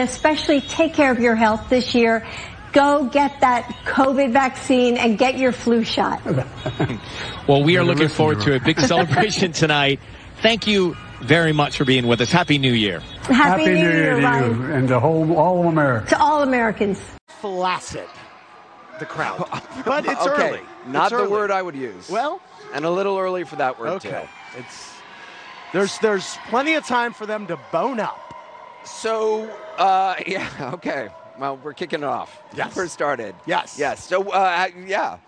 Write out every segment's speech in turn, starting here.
And especially take care of your health this year. Go get that COVID vaccine and get your flu shot. Well, we are looking forward to a big celebration tonight. Thank you very much for being with us. Happy New Year. Happy, New, Year, to Ryan. you and to whole, all of America. To all Americans. flaccid, the crowd. But it's okay, early. not It's the early. word I would use. Well, and a little early for that word okay. too. It's there's there's plenty of time for them to bone up. So, uh, yeah, okay. Well, we're kicking it off. Yes. We're started. Yes. Yes. So, uh, yeah.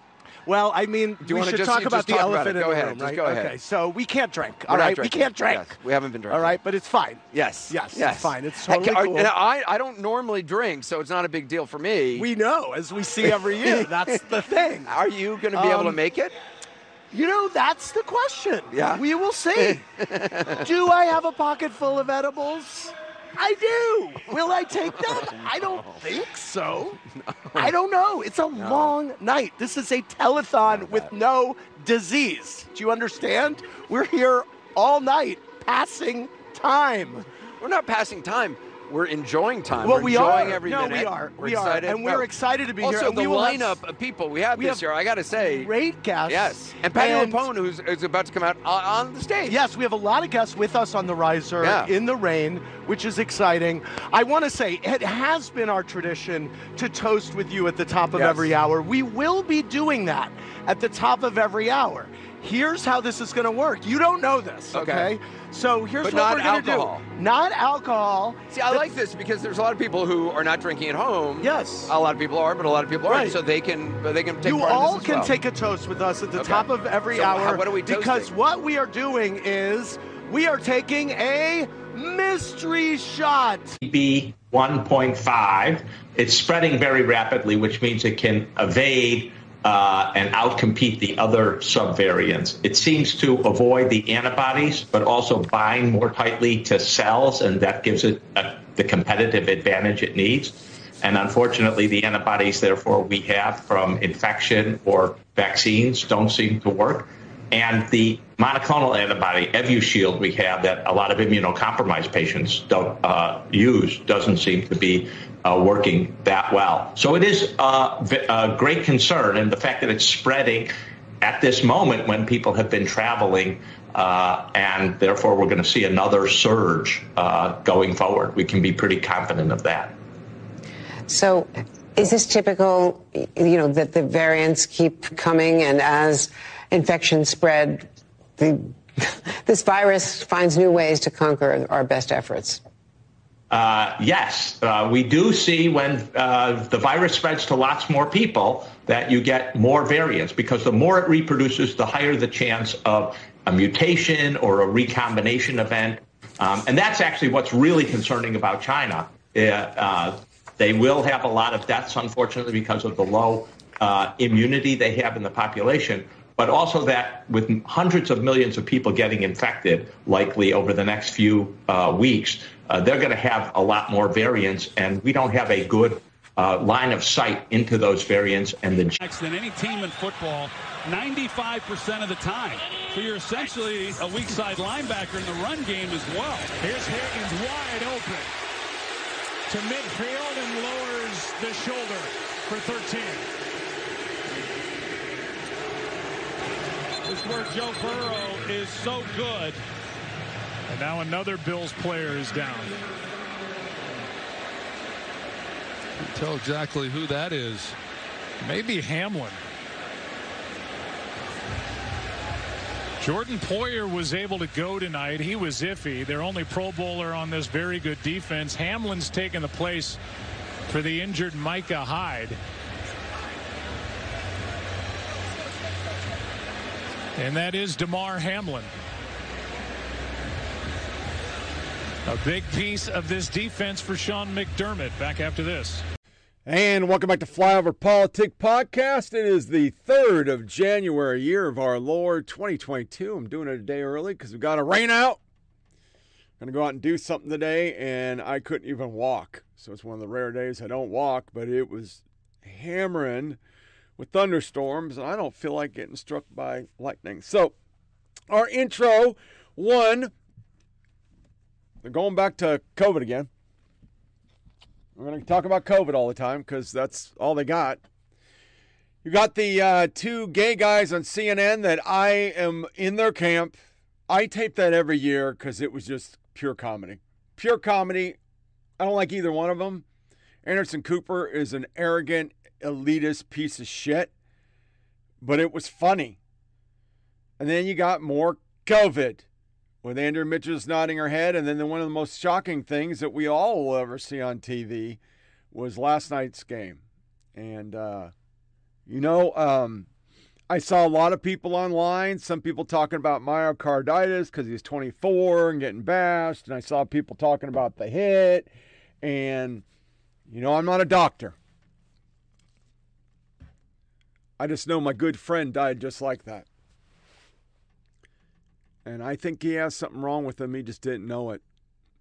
Well, I mean, Do you we should just- talk about the talk elephant it. in Go the ahead. room, Just right? go ahead. Okay, so we can't drink. All not we can't drink. Yes, we haven't been drinking. All right, but it's fine. Yes. Yes, Yes. it's fine. It's totally are- cool. I, I don't normally drink, so it's not a big deal for me. We know, as we see every year. That's the thing. Are you going to be able to Um, make it? You know, that's the question. Yeah. We will see. do I have a pocket full of edibles? I do. Will I take them? I don't think so. I don't know. It's a long night. This is a telethon with no disease. Do you understand? We're here all night passing time. We're not passing time. We're enjoying time. Well, we're we enjoying are. every No, minute. we are. We're We are. And we're excited to be also, here. And the we will have lineup of people we have we this have year, I got to say. Great guests. Yes. And Patty And- Lapone, who's is about to come out on, on the stage. Yes, we have a lot of guests with us on the riser Yeah. in the rain, which is exciting. I want to say it has been our tradition to toast with you at the top of Yes. every hour. We will be doing that at the top of every hour. Here's how this is going to work. You don't know this, okay? Okay. So here's But what we're going to alcohol. do. Not alcohol. See, I The- like this because there's a lot of people who are not drinking at home. Yes. A lot of people are, but a lot of people aren't. Right. So they can they can take you part in all this as can well. take a toast with us at the Okay. top of every So hour. how- what are we toasting? Because what we are doing is we are taking a mystery shot. B 1.5. It's spreading very rapidly, which means it can evade uh, and outcompete the other subvariants. It seems to avoid the antibodies, but also bind more tightly to cells, and that gives it uh the competitive advantage it needs. And unfortunately, the antibodies, therefore, we have from infection or vaccines don't seem to work. And the monoclonal antibody, Evusheld, we have that a lot of immunocompromised patients don't uh, use, doesn't seem to be uh, working that well. So it is a v- a great concern. And the fact that it's spreading at this moment when people have been traveling, uh, and therefore we're going to see another surge uh, going forward. We can be pretty confident of that. So, is this typical, you know, that the variants keep coming and as infections spread, the, this virus finds new ways to conquer our best efforts? Uh, yes, uh, we do see when uh, the virus spreads to lots more people that you get more variants because the more it reproduces, the higher the chance of a mutation or a recombination event. Um, and that's actually what's really concerning about China. Uh, uh, they will have a lot of deaths, unfortunately, because of the low uh, immunity they have in the population, but also that with hundreds of millions of people getting infected, likely over the next few uh, weeks, uh, they're going to have a lot more variants, and we don't have a good uh, line of sight into those variants and the than any team in football 95% of the time. So you're essentially a weak side linebacker in the run game as well. Here's Higgins wide open to midfield and lowers the shoulder for 13. This where Joe Burrow is so good. And now another Bills player is down. Can't tell exactly who that is. Maybe Hamlin. Jordan Poyer was able to go tonight. He was iffy. Their only Pro Bowler on this very good defense. Hamlin's taken the place for the injured Micah Hyde. And that is Damar Hamlin. A big piece of this defense for Sean McDermott. Back after this. And welcome back to Flyover Politic Podcast. It is the 3rd of January, year of our Lord 2022. I'm doing it a day early because we've got a rain out. I'm going to go out and do something today, and I couldn't even walk. So it's one of the rare days I don't walk, but it was hammering with thunderstorms, and I don't feel like getting struck by lightning. So, our intro one, they're going back to COVID again. We're going to talk about COVID all the time because that's all they got. You got the uh, two gay guys on CNN that I am in their camp. I tape that every year because it was just pure comedy. Pure comedy. I don't like either one of them. Anderson Cooper is an arrogant, elitist piece of shit, but it was funny. And then you got more COVID with Andrea Mitchell's nodding her head. And then the, one of the most shocking things that we all will ever see on TV was last night's game. And, uh, you know, um, I saw a lot of people online, some people talking about myocarditis because he's 24 and getting bashed. And I saw people talking about the hit. And, you know, I'm not a doctor. I just know my good friend died just like that. And I think he has something wrong with him. He just didn't know it.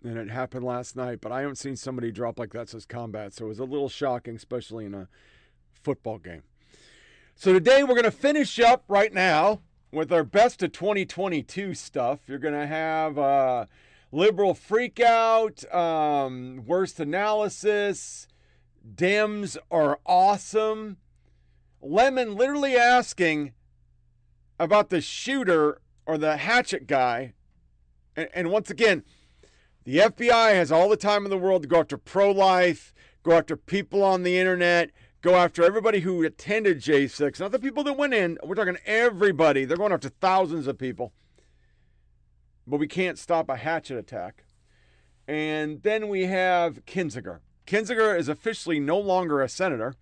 And it happened last night. But I haven't seen somebody drop like that since combat. So it was a little shocking, especially in a football game. So today we're going to finish up right now with our best of 2022 stuff. You're going to have uh, liberal freakout, um, worst analysis. Dems are awesome. Lemon literally asking about the shooter or the hatchet guy. And, and, once again, the FBI has all the time in the world to go after pro life, go after people on the internet, go after everybody who attended J6, not the people that went in. We're talking everybody. They're going after thousands of people. But we can't stop a hatchet attack. And then we have Kinzinger. Kinzinger is officially no longer a senator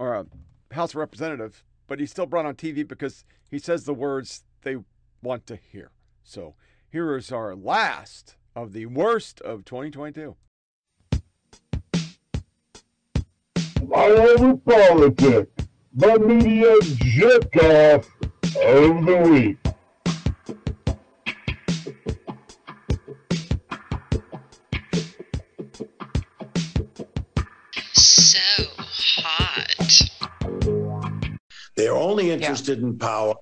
or a House representative, but he's still brought on TV because he says the words they want to hear. So here is our last of the worst of 2022. Flyover Politics, the media jerk off of the week. Only interested yeah. in power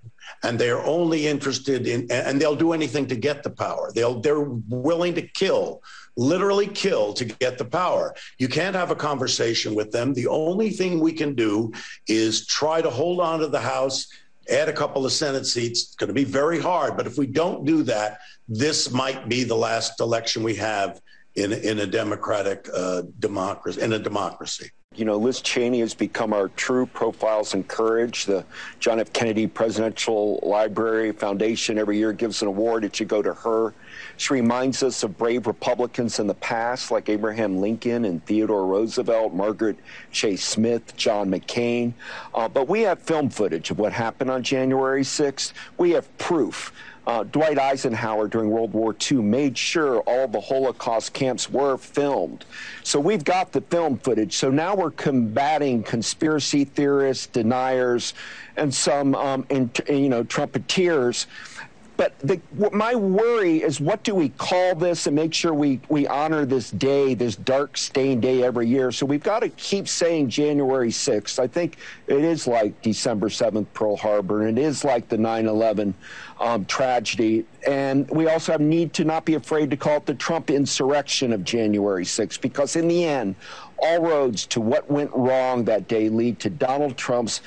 and they're only interested in and they'll do anything to get the power. They'll they're willing to kill literally kill to get the power. You can't have a conversation with them. The only thing we can do is try to hold on to the house add a couple of senate seats. It's going to be very hard but if we don't do that this might be the last election we have in in a democratic uh, democracy in a democracy you know, Liz Cheney has become our true profiles in courage. The John F. Kennedy Presidential Library Foundation every year gives an award. It should go to her. She reminds us of brave Republicans in the past, like Abraham Lincoln and Theodore Roosevelt, Margaret Chase Smith, John McCain. Uh, but we have film footage of what happened on January 6th. We have proof uh, Dwight Eisenhower during World War II made sure all the Holocaust camps were filmed. So we've got the film footage. So now we're combating conspiracy theorists, deniers, and some, um, you know, trumpeters but the, my worry is what do we call this and make sure we, we honor this day, this dark stained day every year. So we've got to keep saying January 6th. I think it is like December 7th, Pearl Harbor, and it is like the 9 11 um, tragedy. And we also have need to not be afraid to call it the Trump insurrection of January 6th, because in the end, all roads to what went wrong that day lead to Donald Trump's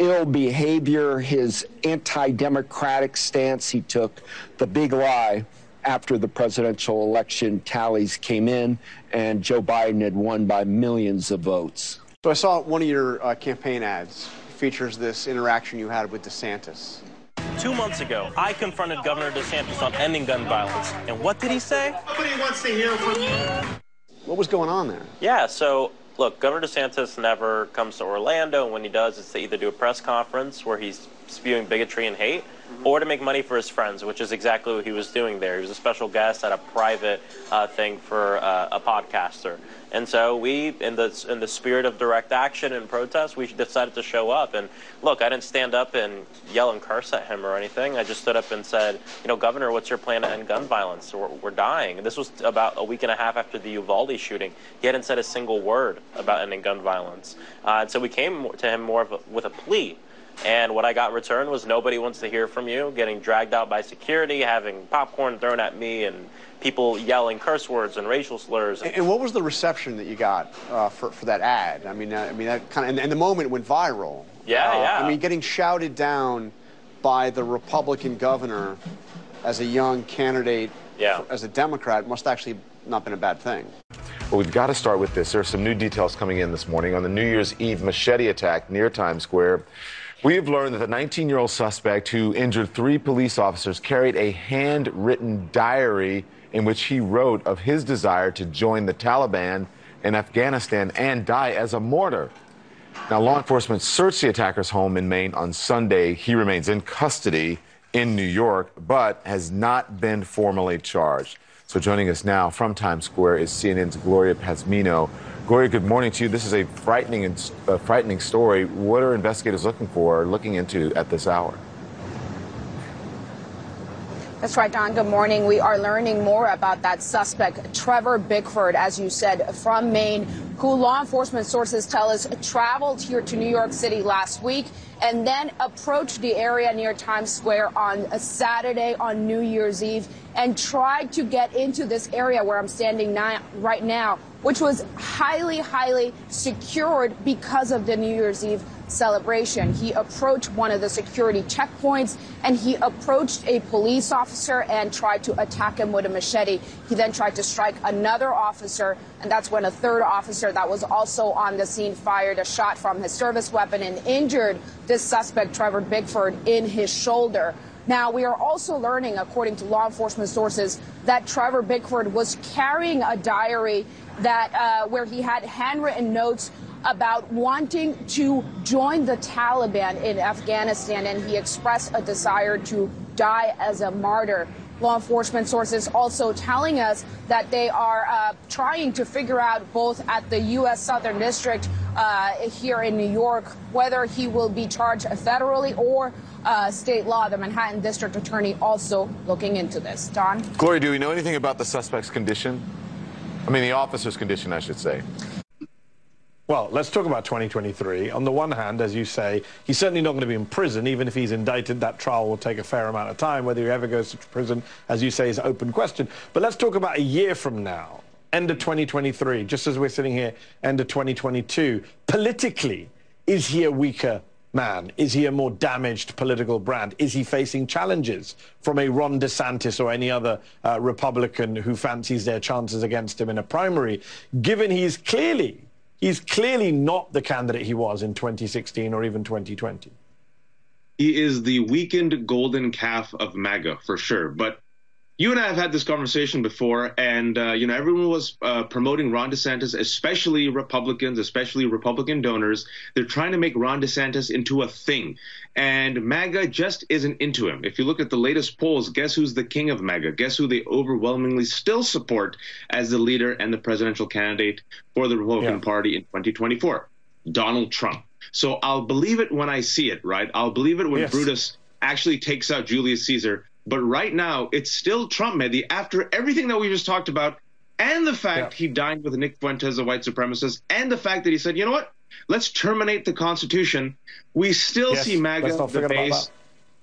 ill behavior, his anti democratic stance he took, the big lie after the presidential election tallies came in and Joe Biden had won by millions of votes. So I saw one of your uh, campaign ads features this interaction you had with DeSantis. Two months ago, I confronted Governor DeSantis on ending gun violence. And what did he say? Nobody wants to hear from you. What was going on there? Yeah, so look, Governor DeSantis never comes to Orlando. And when he does, it's to either do a press conference where he's spewing bigotry and hate, or to make money for his friends, which is exactly what he was doing there. He was a special guest at a private uh, thing for uh, a podcaster. And so we, in the in the spirit of direct action and protest, we decided to show up. And look, I didn't stand up and yell and curse at him or anything. I just stood up and said, you know, Governor, what's your plan to end gun violence? We're, we're dying. And this was about a week and a half after the Uvalde shooting. He hadn't said a single word about ending gun violence. Uh, and so we came to him more a, with a plea. And what I got in return was nobody wants to hear from you, getting dragged out by security, having popcorn thrown at me, and people yelling curse words and racial slurs. And, and what was the reception that you got uh, for, for that ad? I mean, uh, I mean that kind of, and, and, the moment went viral. Yeah, uh, yeah. I mean, getting shouted down by the Republican governor as a young candidate yeah. as a Democrat must actually not been a bad thing. Well, we've got to start with this. There are some new details coming in this morning on the New Year's Eve machete attack near Times Square. We have learned that the 19 year old suspect who injured three police officers carried a handwritten diary in which he wrote of his desire to join the Taliban in Afghanistan and die as a martyr. Now, law enforcement searched the attacker's home in Maine on Sunday. He remains in custody in New York, but has not been formally charged. So, joining us now from Times Square is CNN's Gloria Pazmino. Gloria, good morning to you. This is a frightening and uh, frightening story. What are investigators looking for, looking into at this hour? That's right, Don. Good morning. We are learning more about that suspect, Trevor Bickford, as you said, from Maine, who law enforcement sources tell us traveled here to New York City last week and then approached the area near Times Square on a Saturday on New Year's Eve and tried to get into this area where I'm standing now, right now, which was highly, highly secured because of the New Year's Eve celebration. He approached one of the security checkpoints and he approached a police officer and tried to attack him with a machete. He then tried to strike another officer, and that's when a third officer that was also on the scene fired a shot from his service weapon and injured this suspect, Trevor Bickford, in his shoulder. Now, we are also learning, according to law enforcement sources, that Trevor Bickford was carrying a diary that uh, where he had handwritten notes about wanting to join the Taliban in Afghanistan, and he expressed a desire to die as a martyr. Law enforcement sources also telling us that they are uh, trying to figure out both at the U.S. Southern District uh, here in New York whether he will be charged federally or uh, state law. The Manhattan District Attorney also looking into this. Don? Gloria, do we know anything about the suspect's condition? I mean, the officer's condition, I should say. Well, let's talk about 2023. On the one hand, as you say, he's certainly not going to be in prison. Even if he's indicted, that trial will take a fair amount of time. Whether he ever goes to prison, as you say, is an open question. But let's talk about a year from now, end of 2023, just as we're sitting here, end of 2022. Politically, is he a weaker man? Is he a more damaged political brand? Is he facing challenges from a Ron DeSantis or any other uh, Republican who fancies their chances against him in a primary, given he's clearly he's clearly not the candidate he was in 2016 or even 2020. He is the weakened golden calf of MAGA for sure. But you and I have had this conversation before, and uh, you know everyone was uh, promoting Ron DeSantis, especially Republicans, especially Republican donors. They're trying to make Ron DeSantis into a thing, and MAGA just isn't into him. If you look at the latest polls, guess who's the king of MAGA? Guess who they overwhelmingly still support as the leader and the presidential candidate for the Republican yeah. Party in 2024? Donald Trump. So I'll believe it when I see it, right? I'll believe it when yes. Brutus actually takes out Julius Caesar. But right now, it's still Trump, Mehdi, after everything that we just talked about, and the fact yeah. he dined with Nick Fuentes, a white supremacist, and the fact that he said, you know what? Let's terminate the Constitution. We still yes, see MAGA, the base.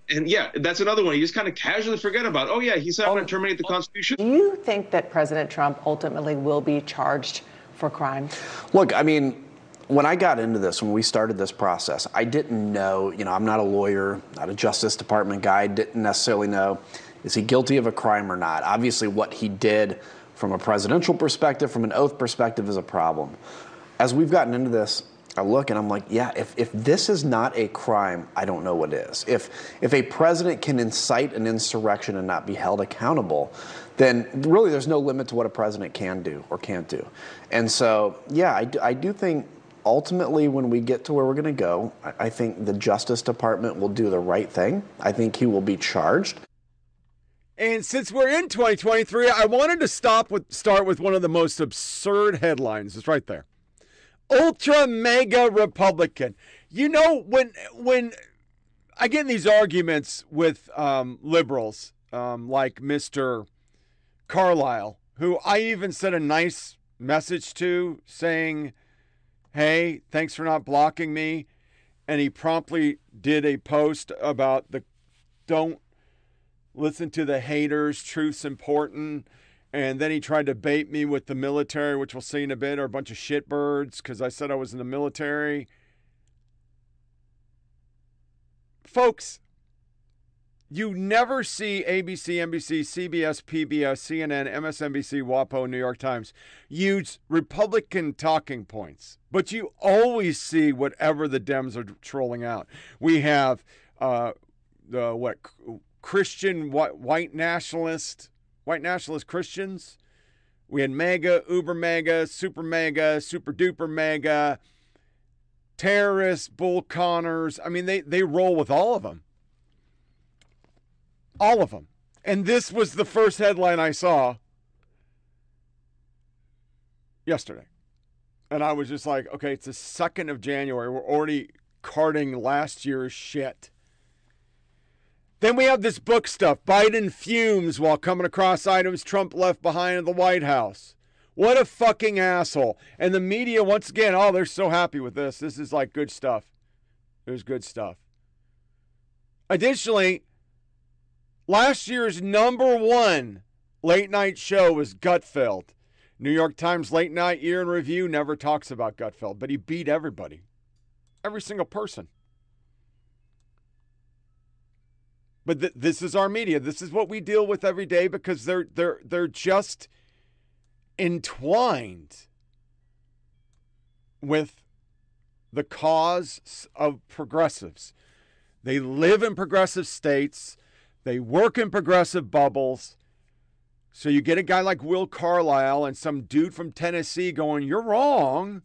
And yeah, that's another one. You just kind of casually forget about. Oh yeah, he said I'm going to terminate the Constitution. Do you think that President Trump ultimately will be charged for crime? Look, I mean, when I got into this, when we started this process, I didn't know, you know, I'm not a lawyer, not a Justice Department guy, didn't necessarily know is he guilty of a crime or not. Obviously, what he did from a presidential perspective, from an oath perspective, is a problem. As we've gotten into this, I look and I'm like, yeah, if, if this is not a crime, I don't know what is. If if a president can incite an insurrection and not be held accountable, then really there's no limit to what a president can do or can't do. And so, yeah, I, do- I do think ultimately when we get to where we're going to go, I, think the Justice Department will do the right thing. I think he will be charged. And since we're in 2023, I wanted to stop with start with one of the most absurd headlines. It's right there. Ultra mega Republican. You know when when I get in these arguments with um, liberals, um, like Mister Carless, who I even sent a nice message to, saying, "Hey, thanks for not blocking me," and he promptly did a post about the don't listen to the haters, truth's important. And then he tried to bait me with the military, which we'll see in a bit, are a bunch of shitbirds because I said I was in the military. Folks, you never see ABC, NBC, CBS, PBS, CNN, MSNBC, WAPO, New York Times use Republican talking points, but you always see whatever the Dems are trolling out. We have uh, the what Christian white, white nationalist, white nationalist Christians. We had mega, uber mega, super mega, super duper mega, terrorists, bull connors. I mean, they, they roll with all of them. All of them. And this was the first headline I saw yesterday. And I was just like, okay, it's the 2nd of January. We're already carting last year's shit. Then we have this book stuff. Biden fumes while coming across items Trump left behind in the White House. What a fucking asshole. And the media, once again, oh, they're so happy with this. This is like good stuff. There's good stuff. Additionally, last year's number one late night show was Gutfeld. New York Times late night year in review never talks about Gutfeld, but he beat everybody, every single person. But th- this is our media. This is what we deal with every day because they're they're they're just entwined with the cause of progressives. They live in progressive states. They work in progressive bubbles. So you get a guy like Will Carless and some dude from Tennessee going, "You're wrong."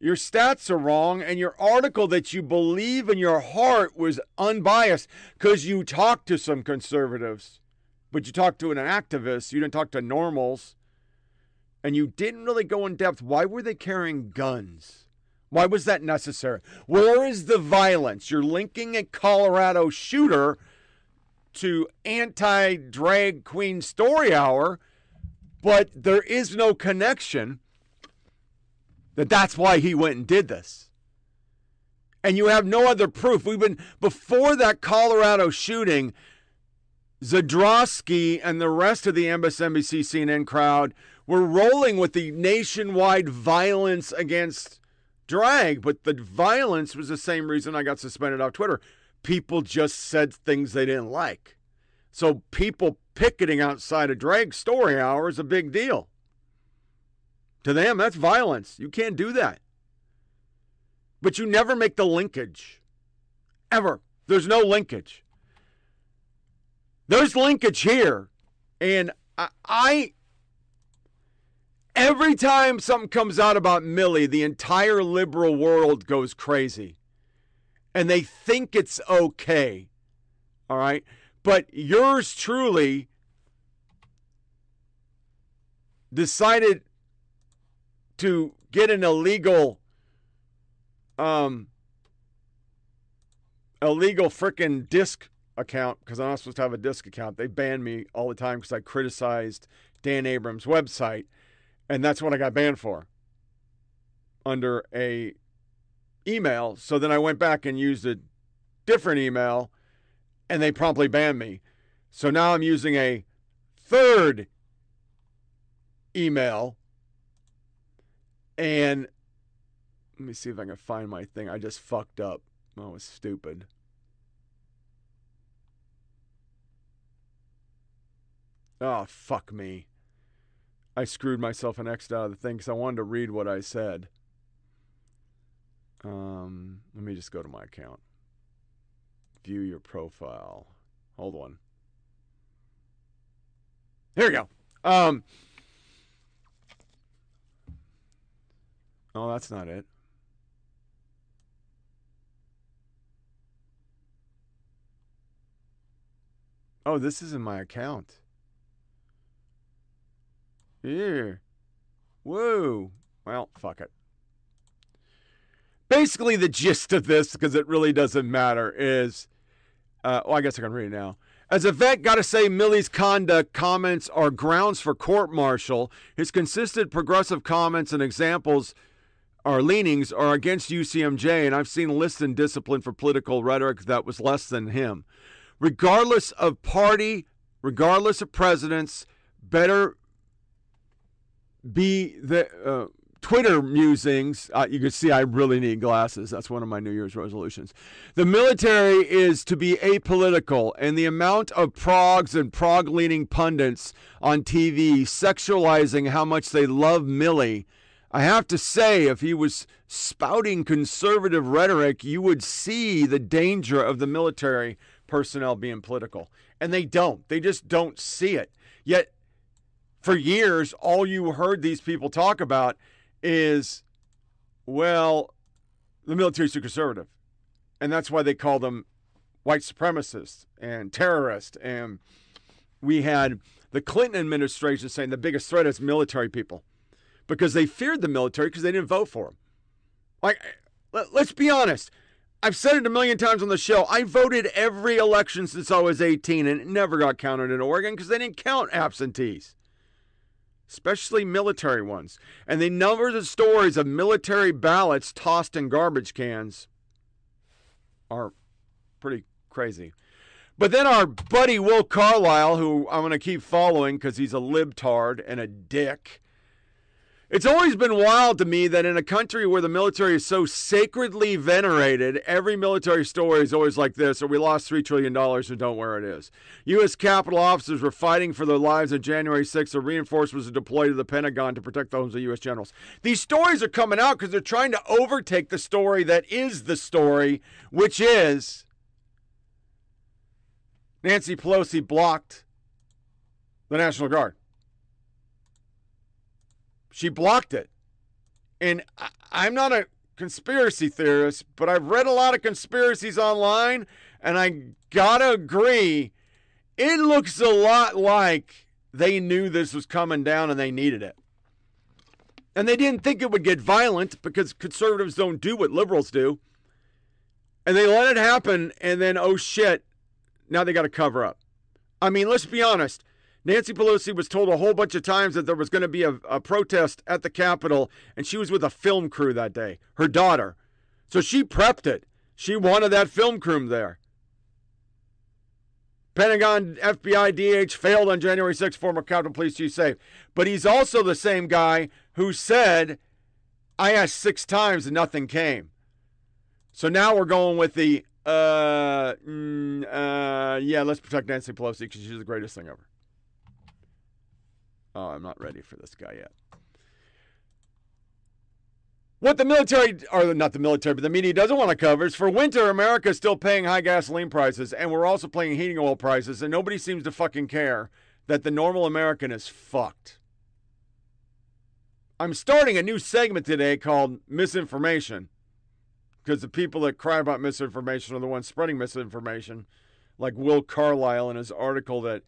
your stats are wrong, and your article that you believe in your heart was unbiased because you talked to some conservatives, but you talked to an activist, you didn't talk to normals, and you didn't really go in depth. Why were they carrying guns? Why was that necessary? Where is the violence? You're linking a Colorado shooter to anti drag queen story hour, but there is no connection that that's why he went and did this. And you have no other proof. We've been, before that Colorado shooting, Zadrozny and the rest of the MSNBC CNN crowd were rolling with the nationwide violence against drag, but the violence was the same reason I got suspended off Twitter. People just said things they didn't like. So people picketing outside a drag story hour is a big deal. To them, that's violence. You can't do that. But you never make the linkage. Ever. There's no linkage. There's linkage here. And I, every time something comes out about Milley, the entire liberal world goes crazy. And they think it's okay. All right. But yours truly decided to get an illegal um illegal freaking Disqus account because I'm not supposed to have a Disqus account. They banned me all the time because I criticized Dan Abrams' website, and that's what I got banned for under a email. So then I went back and used a different email, and they promptly banned me. So now I'm using a third email and let me see if I can find my thing. I just fucked up. Oh, I was stupid. Oh, fuck me. I screwed myself and X'd out of the thing because I wanted to read what I said. Um, let me just go to my account. View your profile. Hold on. Here we go. Um, oh, that's not it. Oh, this is in my account. Here. Whoa. Well, fuck it. Basically, the gist of this, because it really doesn't matter, is. Uh, oh, I guess I can read it now. As a vet, gotta say, Milley's conduct comments are grounds for court martial. His consistent progressive comments and examples our leanings are against UCMJ, and I've seen Liston discipline for political rhetoric that was less than him. Regardless of party, regardless of presidents, better be the uh, Twitter musings. Uh, you can see I really need glasses. That's one of my New Year's resolutions. The military is to be apolitical, and the amount of progs and prog leaning pundits on TV sexualizing how much they love Milley. I have to say, if he was spouting conservative rhetoric, you would see the danger of the military personnel being political. And they don't. They just don't see it. Yet, for years, all you heard these people talk about is, well, the military's too conservative. And that's why they call them white supremacists and terrorists. And we had the Clinton administration saying the biggest threat is military people because they feared the military because they didn't vote for them. Like, let's be honest. I've said it a million times on the show. I voted every election since I was 18 and it never got counted in Oregon because they didn't count absentees especially military ones. And they number the stories of military ballots tossed in garbage cans are pretty crazy. But then our buddy Will Carless, who I'm going to keep following because he's a libtard and a dick, it's always been wild to me that in a country where the military is so sacredly venerated, every military story is always like this, or we lost $3 trillion and don't where it is. U.S. Capitol officers were fighting for their lives on January 6th, or reinforcements were deployed to the Pentagon to protect the homes of U.S. generals. These stories are coming out because they're trying to overtake the story that is the story, which is Nancy Pelosi blocked the National Guard. She blocked it. And I'm not a conspiracy theorist, but I've read a lot of conspiracies online, and I gotta agree, it looks a lot like they knew this was coming down and they needed it. And they didn't think it would get violent because conservatives don't do what liberals do. And they let it happen, and then, oh shit, now they got to cover up. I mean, let's be honest. Nancy Pelosi was told a whole bunch of times that there was going to be a, a protest at the Capitol, and she was with a film crew that day, her daughter. So she prepped it. She wanted that film crew there. Pentagon, FBI, DH failed on January 6th, former Capitol Police Chief safe. But he's also the same guy who said, I asked six times and nothing came. So now we're going with the, uh, mm, uh, yeah, let's protect Nancy Pelosi because she's the greatest thing ever. Oh, I'm not ready for this guy yet. What the military, or not the military, but the media doesn't want to cover is for winter, America is still paying high gasoline prices, and we're also paying heating oil prices, and nobody seems to fucking care that the normal American is fucked. I'm starting a new segment today called Misinformation, because the people that cry about misinformation are the ones spreading misinformation, like Will Carless in his article that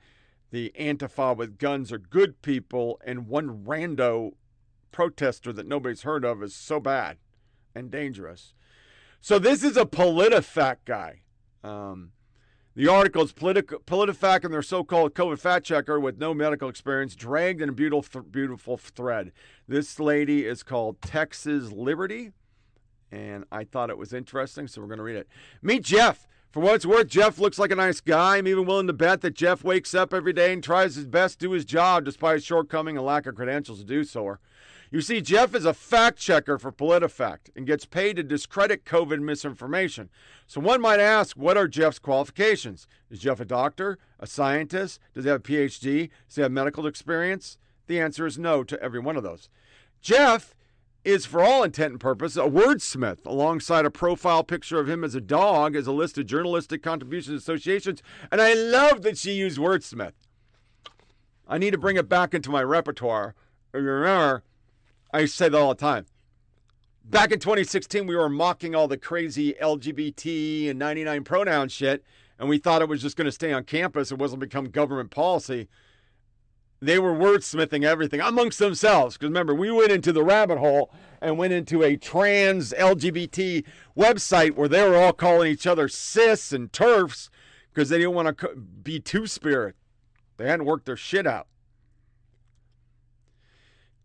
the Antifa with guns are good people, and one rando protester that nobody's heard of is so bad and dangerous. So this is a PolitiFact guy. Um, the article is politi- PolitiFact and their so-called COVID fact checker with no medical experience dragged in a beautiful, beautiful thread. This lady is called Texas Liberty, and I thought it was interesting, so we're going to read it. Meet Jeff. For what it's worth, Jeff looks like a nice guy. I'm even willing to bet that Jeff wakes up every day and tries his best to do his job despite his shortcoming and lack of credentials to do so. You see, Jeff is a fact checker for PolitiFact and gets paid to discredit COVID misinformation. So one might ask, what are Jeff's qualifications? Is Jeff a doctor, a scientist? Does he have a PhD? Does he have medical experience? The answer is no to every one of those. Jeff is, for all intent and purpose, a wordsmith alongside a profile picture of him as a dog as a list of journalistic contributions associations. And I love that she used wordsmith. I need to bring it back into my repertoire. Remember, I say that all the time. Back in 2016, we were mocking all the crazy LGBT and 99 pronoun shit, and we thought it was just going to stay on campus. It wasn't become government policy. They were wordsmithing everything amongst themselves. Because remember, we went into the rabbit hole and went into a trans LGBT website where they were all calling each other cis and turfs because they didn't want to be two spirit. They hadn't worked their shit out.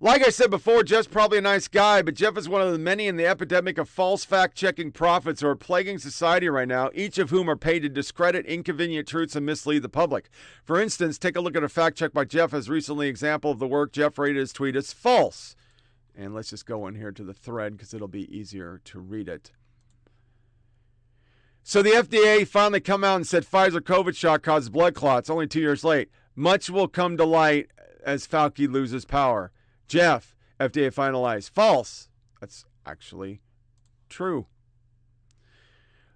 Like I said before, Jeff's probably a nice guy, but Jeff is one of the many in the epidemic of false fact checking prophets who are plaguing society right now, each of whom are paid to discredit inconvenient truths and mislead the public. For instance, take a look at a fact check by Jeff as recently example of the work Jeff rated his tweet as false. And let's just go in here to the thread because it'll be easier to read it. So the FDA finally come out and said Pfizer COVID shot causes blood clots, only two years late. Much will come to light as Fauci loses power. Jeff, FDA finalized. False. That's actually true.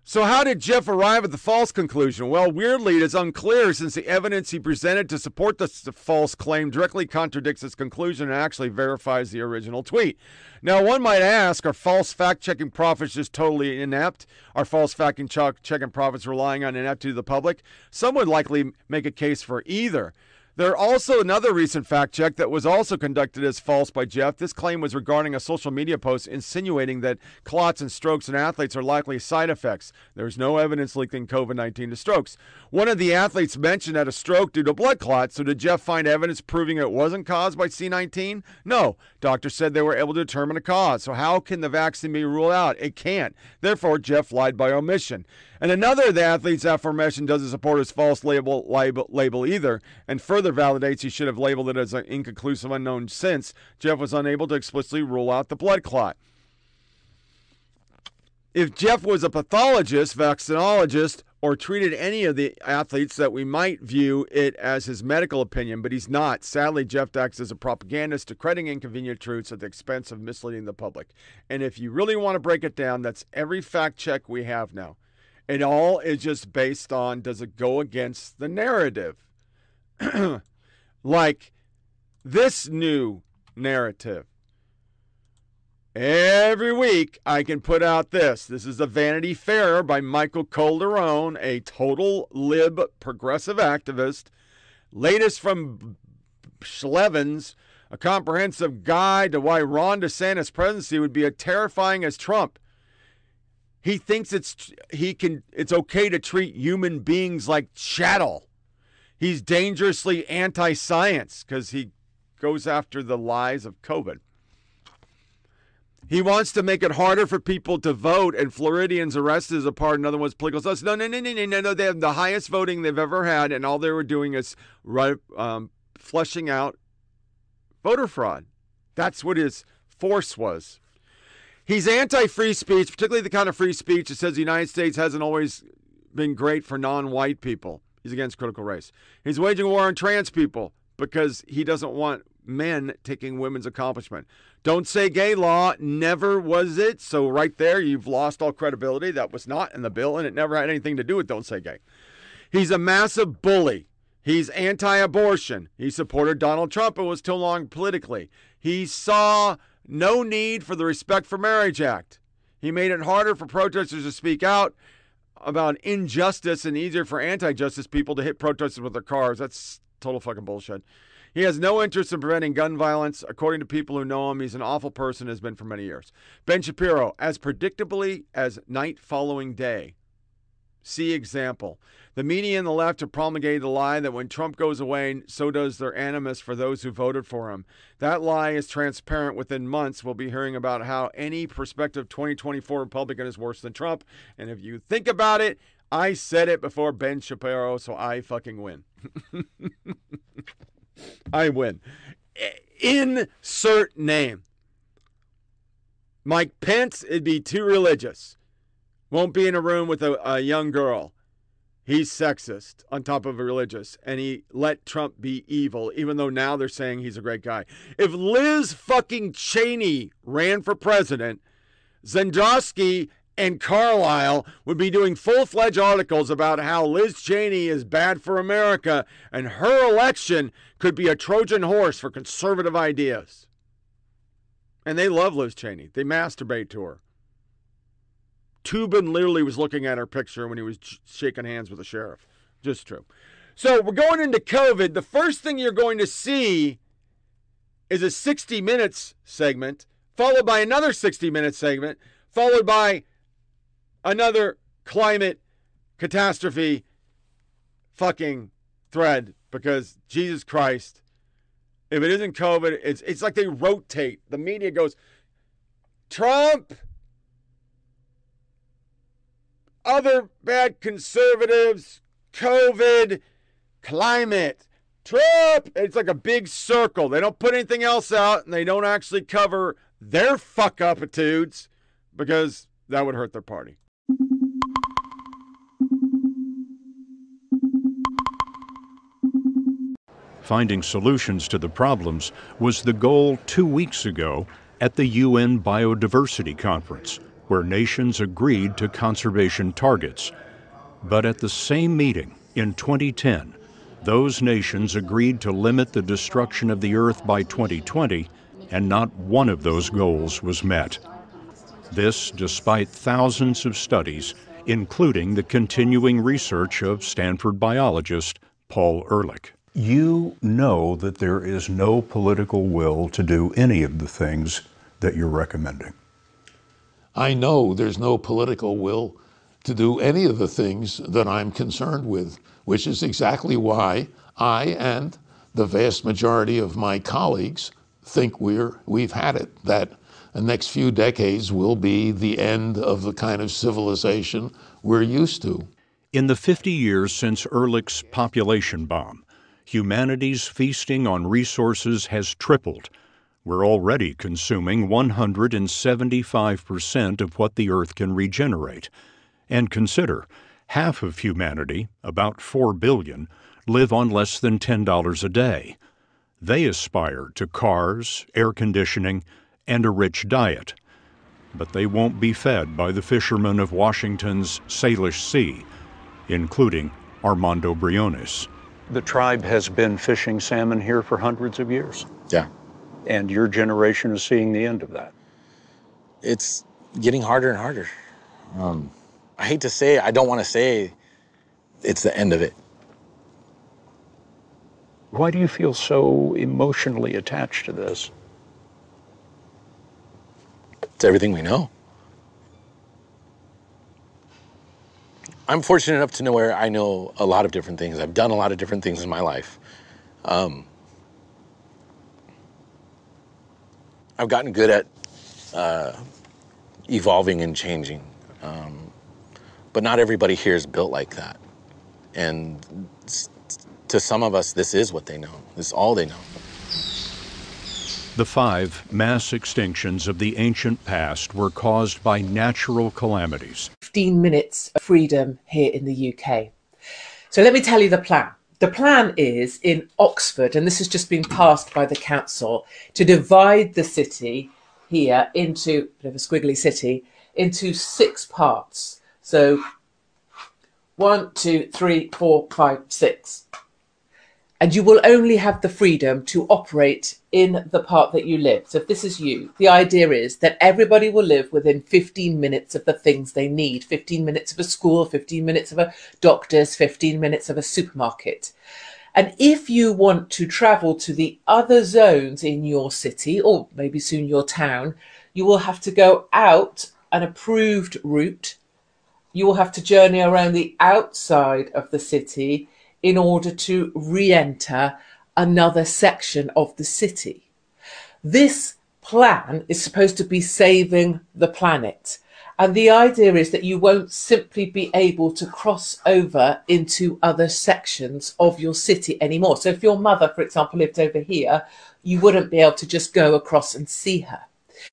So, how did Jeff arrive at the false conclusion? Well, weirdly, it is unclear since the evidence he presented to support the false claim directly contradicts his conclusion and actually verifies the original tweet. Now, one might ask are false fact checking prophets just totally inept? Are false fact checking prophets relying on ineptitude of the public? Some would likely make a case for either. There also another recent fact check that was also conducted as false by Jeff. This claim was regarding a social media post insinuating that clots and strokes in athletes are likely side effects. There's no evidence linking COVID 19 to strokes. One of the athletes mentioned had a stroke due to blood clots, so did Jeff find evidence proving it wasn't caused by C19? No. Doctors said they were able to determine a cause. So how can the vaccine be ruled out? It can't. Therefore, Jeff lied by omission. And another of the athletes aforementioned doesn't support his false label, label, label either, and further validates he should have labeled it as an inconclusive unknown since Jeff was unable to explicitly rule out the blood clot. If Jeff was a pathologist, vaccinologist, or treated any of the athletes that we might view it as his medical opinion, but he's not. Sadly, Jeff acts as a propagandist, decreting inconvenient truths at the expense of misleading the public. And if you really want to break it down, that's every fact check we have now. It all is just based on does it go against the narrative? like this new narrative. Every week I can put out this. This is a Vanity Fair by Michael Calderone, a total lib progressive activist. Latest from Schlevens, a comprehensive guide to why Ron DeSantis' presidency would be as terrifying as Trump. He thinks it's he can it's okay to treat human beings like chattel. He's dangerously anti-science because he goes after the lies of COVID. He wants to make it harder for people to vote, and Floridians arrested as a part of another one's political stuff. No, no, no, no, no, no. They have the highest voting they've ever had, and all they were doing is um, fleshing out voter fraud. That's what his force was He's anti free speech, particularly the kind of free speech that says the United States hasn't always been great for non white people. He's against critical race. He's waging war on trans people because he doesn't want men taking women's accomplishment. Don't say gay law never was it. So, right there, you've lost all credibility. That was not in the bill, and it never had anything to do with don't say gay. He's a massive bully. He's anti abortion. He supported Donald Trump and was too long politically. He saw no need for the Respect for Marriage Act. He made it harder for protesters to speak out about injustice and easier for anti justice people to hit protesters with their cars. That's total fucking bullshit. He has no interest in preventing gun violence. According to people who know him, he's an awful person, has been for many years. Ben Shapiro, as predictably as night following day. See example. The media and the left have promulgated the lie that when Trump goes away, so does their animus for those who voted for him. That lie is transparent. Within months, we'll be hearing about how any prospective 2024 Republican is worse than Trump. And if you think about it, I said it before Ben Shapiro, so I fucking win. I win. Insert name. Mike Pence, it'd be too religious. Won't be in a room with a, a young girl. he's sexist on top of religious, and he let Trump be evil, even though now they're saying he's a great guy. If Liz fucking Cheney ran for president, Zendowski and Carless would be doing full fledged articles about how Liz Cheney is bad for America and her election could be a Trojan horse for conservative ideas. And they love Liz Cheney, they masturbate to her. Tubin literally was looking at her picture when he was shaking hands with the sheriff. Just true. So we're going into COVID. The first thing you're going to see is a 60 minutes segment, followed by another 60 minute segment, followed by another climate catastrophe fucking thread because Jesus Christ, if it isn't COVID, it's it's like they rotate. The media goes, Trump, other bad conservatives, COVID, climate, Trump. It's like a big circle. They don't put anything else out and they don't actually cover their fuck upitudes because that would hurt their party. Finding solutions to the problems was the goal two weeks ago at the UN Biodiversity Conference, where nations agreed to conservation targets. But at the same meeting in 2010, those nations agreed to limit the destruction of the Earth by 2020, and not one of those goals was met. This despite thousands of studies, including the continuing research of Stanford biologist Paul Ehrlich. You know that there is no political will to do any of the things that you're recommending. I know there's no political will to do any of the things that I'm concerned with, which is exactly why I and the vast majority of my colleagues think we're we've had it that the next few decades will be the end of the kind of civilization we're used to. In the 50 years since Ehrlich's population bomb, humanity's feasting on resources has tripled. We're already consuming 175% of what the Earth can regenerate. And consider, half of humanity, about 4 billion, live on less than $10 a day. They aspire to cars, air conditioning, and a rich diet. But they won't be fed by the fishermen of Washington's Salish Sea, including Armando Briones. The tribe has been fishing salmon here for hundreds of years. Yeah. And your generation is seeing the end of that. It's getting harder and harder. Um, I hate to say I don't want to say it's the end of it. Why do you feel so emotionally attached to this? It's everything we know. I'm fortunate enough to know where I know a lot of different things. I've done a lot of different things in my life. Um, I've gotten good at uh, evolving and changing. Um, but not everybody here is built like that. And to some of us, this is what they know. This is all they know. The five mass extinctions of the ancient past were caused by natural calamities. 15 minutes of freedom here in the UK. So let me tell you the plan. The plan is in Oxford, and this has just been passed by the council, to divide the city here into, a bit of a squiggly city, into six parts. So one, two, three, four, five, six and you will only have the freedom to operate in the part that you live. So if this is you, the idea is that everybody will live within 15 minutes of the things they need 15 minutes of a school, 15 minutes of a doctor's, 15 minutes of a supermarket. And if you want to travel to the other zones in your city, or maybe soon your town, you will have to go out an approved route. You will have to journey around the outside of the city in order to re-enter another section of the city. This plan is supposed to be saving the planet. And the idea is that you won't simply be able to cross over into other sections of your city anymore. So if your mother, for example, lived over here, you wouldn't be able to just go across and see her.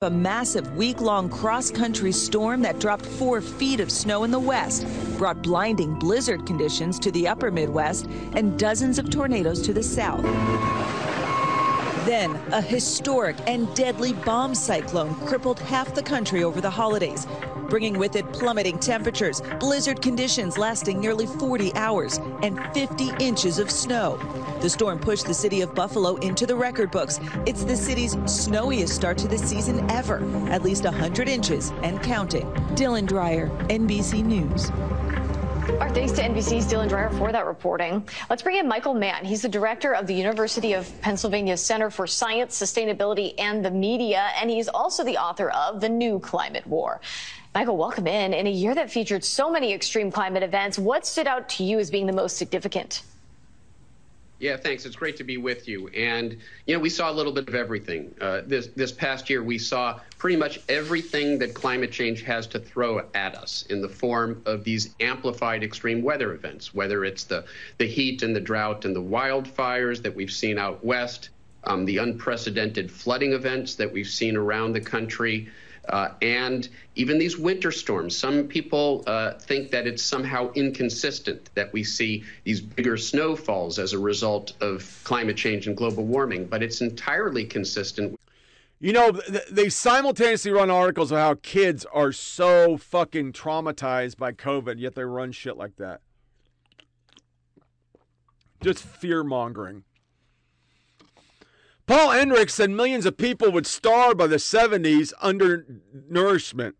A massive week long cross country storm that dropped four feet of snow in the west, brought blinding blizzard conditions to the upper Midwest, and dozens of tornadoes to the south. Then, a historic and deadly bomb cyclone crippled half the country over the holidays, bringing with it plummeting temperatures, blizzard conditions lasting nearly 40 hours, and 50 inches of snow. The storm pushed the city of Buffalo into the record books. It's the city's snowiest start to the season ever, at least 100 inches and counting. Dylan Dreyer, NBC News. Our thanks to NBC's Dylan Dreyer for that reporting. Let's bring in Michael Mann. He's the director of the University of Pennsylvania Center for Science, Sustainability, and the Media, and he's also the author of The New Climate War. Michael, welcome in. In a year that featured so many extreme climate events, what stood out to you as being the most significant? Yeah, thanks. It's great to be with you. And you know, we saw a little bit of everything. Uh, this this past year, we saw pretty much everything that climate change has to throw at us in the form of these amplified extreme weather events. Whether it's the the heat and the drought and the wildfires that we've seen out west, um, the unprecedented flooding events that we've seen around the country. Uh, and even these winter storms. Some people uh, think that it's somehow inconsistent that we see these bigger snowfalls as a result of climate change and global warming, but it's entirely consistent. You know, they simultaneously run articles of how kids are so fucking traumatized by COVID, yet they run shit like that. Just fear mongering. Paul Ehrlich said millions of people would starve by the 70s under nourishment.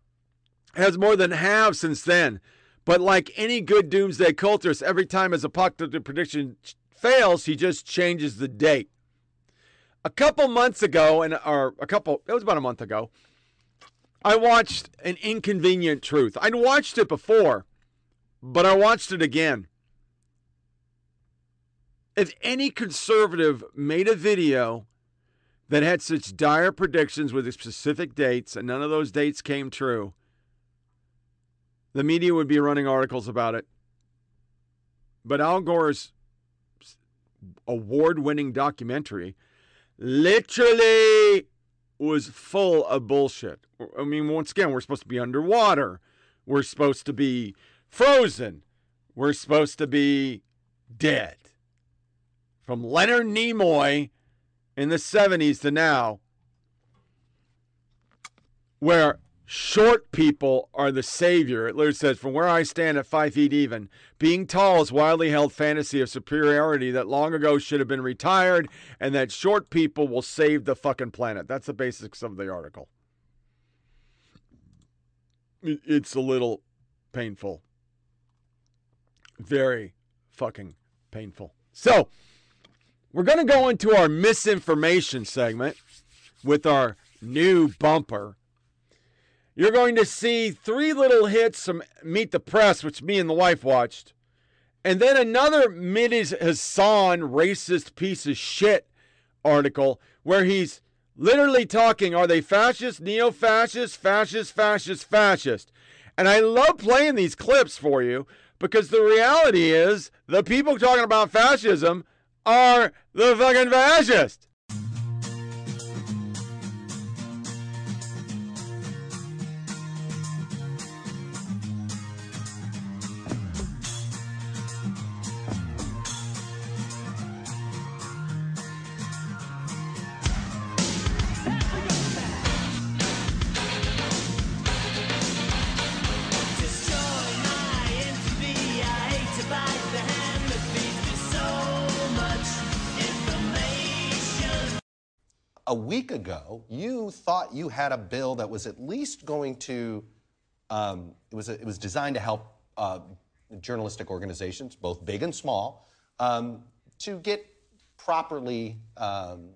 Has more than halved since then. But like any good doomsday cultist, every time his apocalyptic prediction fails, he just changes the date. A couple months ago, and or a couple, it was about a month ago, I watched An Inconvenient Truth. I'd watched it before, but I watched it again. If any conservative made a video that had such dire predictions with specific dates, and none of those dates came true, the media would be running articles about it. But Al Gore's award winning documentary literally was full of bullshit. I mean, once again, we're supposed to be underwater, we're supposed to be frozen, we're supposed to be dead. From Leonard Nimoy in the 70s to now where short people are the savior. It literally says, From where I stand at five feet even, being tall is widely held fantasy of superiority that long ago should have been retired, and that short people will save the fucking planet. That's the basics of the article. It's a little painful. Very fucking painful. So, we're going to go into our misinformation segment with our new bumper. You're going to see three little hits from Meet the Press, which me and the wife watched, and then another Mehdi Hasan racist piece of shit article where he's literally talking are they fascist, neo fascist, fascist, fascist, fascist? And I love playing these clips for you because the reality is the people talking about fascism are the fucking fascists. You thought you had a bill that was at least going to, um, it, was a, it was designed to help uh, journalistic organizations, both big and small, um, to get properly um,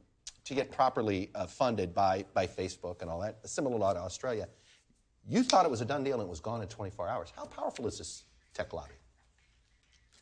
to get properly uh, funded by, by Facebook and all that, a similar law to Australia. You thought it was a done deal and it was gone in 24 hours. How powerful is this tech lobby?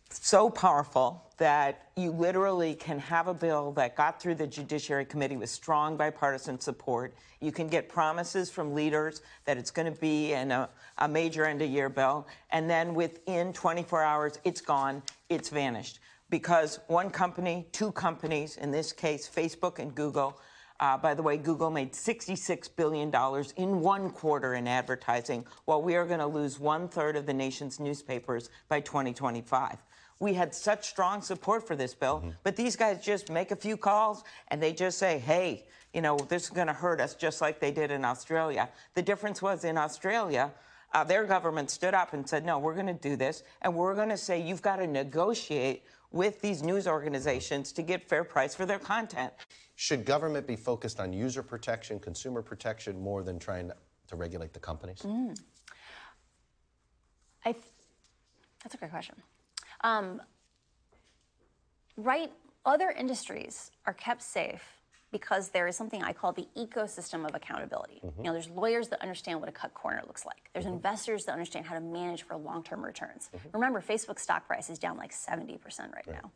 So powerful that you literally can have a bill that got through the Judiciary Committee with strong bipartisan support. You can get promises from leaders that it's going to be in a, a major end of year bill. And then within 24 hours, it's gone, it's vanished. Because one company, two companies, in this case, Facebook and Google, Uh, by the way, Google made $66 billion in one quarter in advertising, while we are going to lose one third of the nation's newspapers by 2025. We had such strong support for this bill, mm-hmm. but these guys just make a few calls and they just say, hey, you know, this is going to hurt us just like they did in Australia. The difference was in Australia, uh, their government stood up and said, no, we're going to do this, and we're going to say you've got to negotiate with these news organizations to get fair price for their content. Should government be focused on user protection, consumer protection, more than trying to regulate the companies? Mm. I th- that's a great question. Um, right, other industries are kept safe because there is something I call the ecosystem of accountability. Mm-hmm. You know, there's lawyers that understand what a cut corner looks like. There's mm-hmm. investors that understand how to manage for long-term returns. Mm-hmm. Remember, Facebook stock price is down like 70% right, now.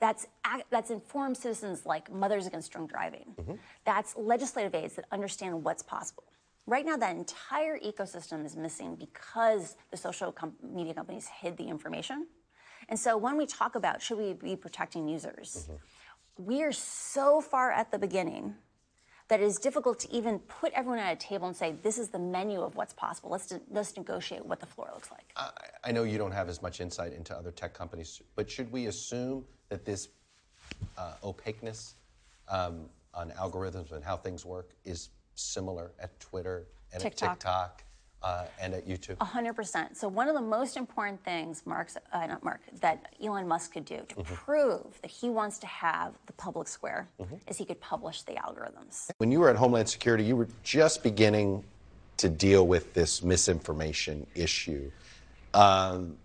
That's that's informed citizens like Mothers Against Drunk Driving. Mm-hmm. That's legislative aides that understand what's possible. Right now, that entire ecosystem is missing because the social com- media companies hid the information. And so, when we talk about should we be protecting users, mm-hmm we are so far at the beginning that it is difficult to even put everyone at a table and say, this is the menu of what's possible. Let's, let's negotiate what the floor looks like. I, I know you don't have as much insight into other tech companies, but should we assume that this uh, opaqueness um, on algorithms and how things work is similar at Twitter and TikTok. at TikTok uh, and at YouTube? 100%. So one of the most important things Mark's, uh, not Mark, that Elon Musk could do to mm-hmm. prove that he wants to have the public square mm-hmm. is he could publish the algorithms. When you were at Homeland Security, you were just beginning to deal with this misinformation issue. Um,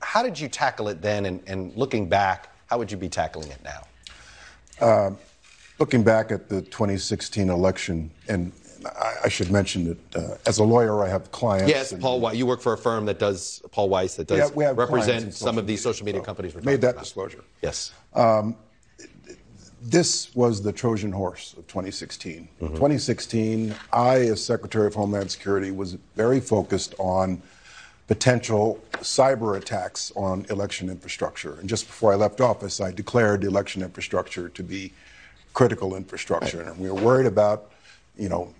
how did you tackle it then? And, and, looking back, how would you be tackling it now? Uh, looking back at the 2016 election and I, I should mention that uh, as a lawyer, I have clients. Yes, Paul Weiss. You work for a firm that does, Paul Weiss, that does yeah, represent some of these social media so companies. made that about. disclosure. Yes. Um, this was the Trojan horse of 2016. Mm-hmm. 2016, I, as Secretary of Homeland Security, was very focused on potential cyber attacks on election infrastructure. And just before I left office, I declared the election infrastructure to be critical infrastructure. Right. And we were worried about, you know,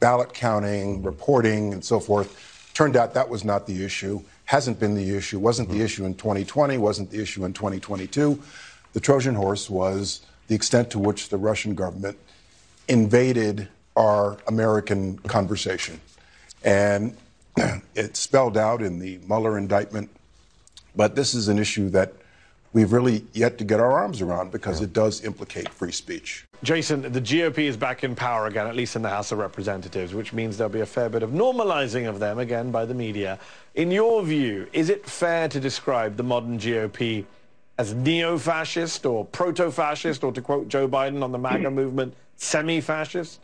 ballot counting, reporting, and so forth. Turned out that was not the issue, hasn't been the issue, wasn't the mm-hmm. issue in 2020, wasn't the issue in 2022. The Trojan horse was the extent to which the Russian government invaded our American conversation. And it's spelled out in the Mueller indictment. But this is an issue that we've really yet to get our arms around because it does implicate free speech. Jason, the GOP is back in power again, at least in the House of Representatives, which means there'll be a fair bit of normalizing of them again by the media. In your view, is it fair to describe the modern GOP as neo fascist or proto fascist, or to quote Joe Biden on the MAGA movement, semi fascist?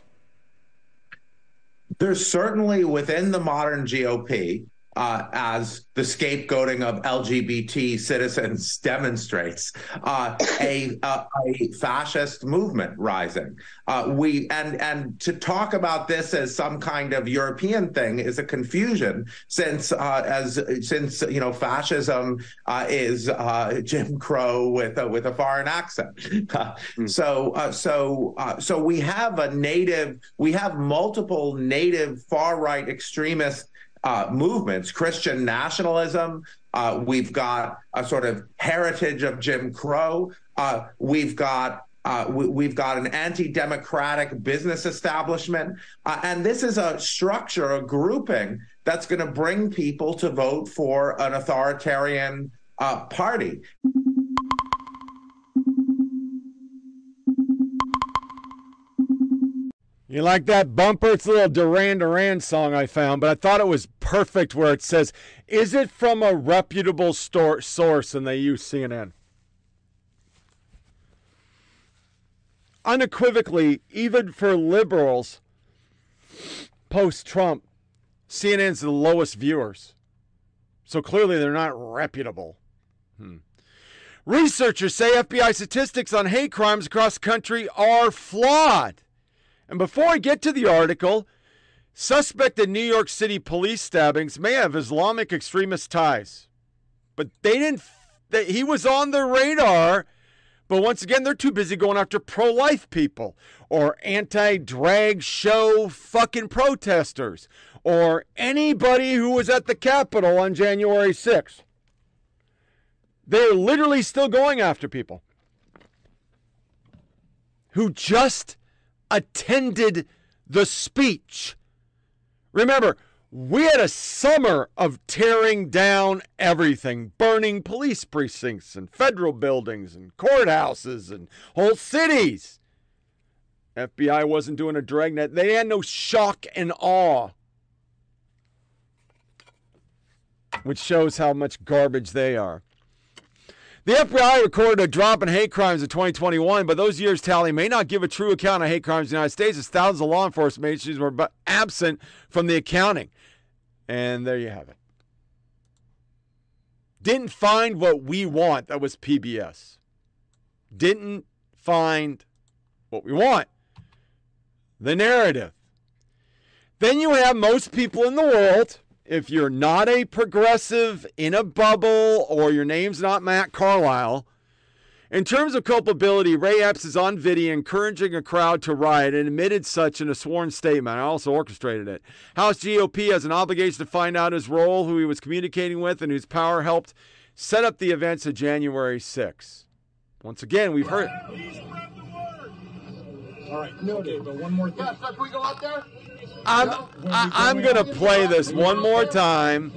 There's certainly within the modern GOP uh, as the scapegoating of LGBT citizens demonstrates, uh, a, a, a, fascist movement rising. Uh, we and and to talk about this as some kind of European thing is a confusion, since uh, as since you know fascism uh, is uh, Jim Crow with a, with a foreign accent. mm. So so so we have a native, we have multiple native far right extremist uh, movements, Christian nationalism. Uh, we've got a sort of heritage of Jim Crow. Uh, we've got uh, we, have got an anti-democratic business establishment, uh, and this is a structure, a grouping that's going to bring people to vote for an authoritarian uh, party. You like that bumper? It's a little Duran Duran song I found, but I thought it was perfect where it says, Is it from a reputable store- source? And they use CNN. Unequivocally, even for liberals, post Trump, CNN's the lowest viewers. So clearly they're not reputable. Hmm. Researchers say FBI statistics on hate crimes across the country are flawed. And before I get to the article, suspect in New York City police stabbings may have Islamic extremist ties. But they didn't, they, he was on the radar, But once again, they're too busy going after pro life people or anti drag show fucking protesters or anybody who was at the Capitol on January 6th. They're literally still going after people who just attended the speech. Remember, we had a summer of tearing down everything, burning police precincts and federal buildings and courthouses and whole cities. FBI wasn't doing a dragnet. They had no shock and awe. Which shows how much garbage they are. The FBI recorded a drop in hate crimes in 2021, but those years' tally may not give a true account of hate crimes in the United States, as thousands of law enforcement agencies were absent from the accounting. And there you have it. Didn't find what we want. That was PBS. Didn't find what we want. The narrative. Then you have most people in the world if you're not a progressive in a bubble or your name's not Matt Carlisle, in terms of culpability, Ray Epps is on video encouraging a crowd to riot and admitted such in a sworn statement. I also orchestrated it. House GOP has an obligation to find out his role, who he was communicating with, and whose power helped set up the events of January 6. Once again, we've heard. All right, noted. But one more thing. Yeah, so can we go out there? I'm I, I'm gonna play this one more time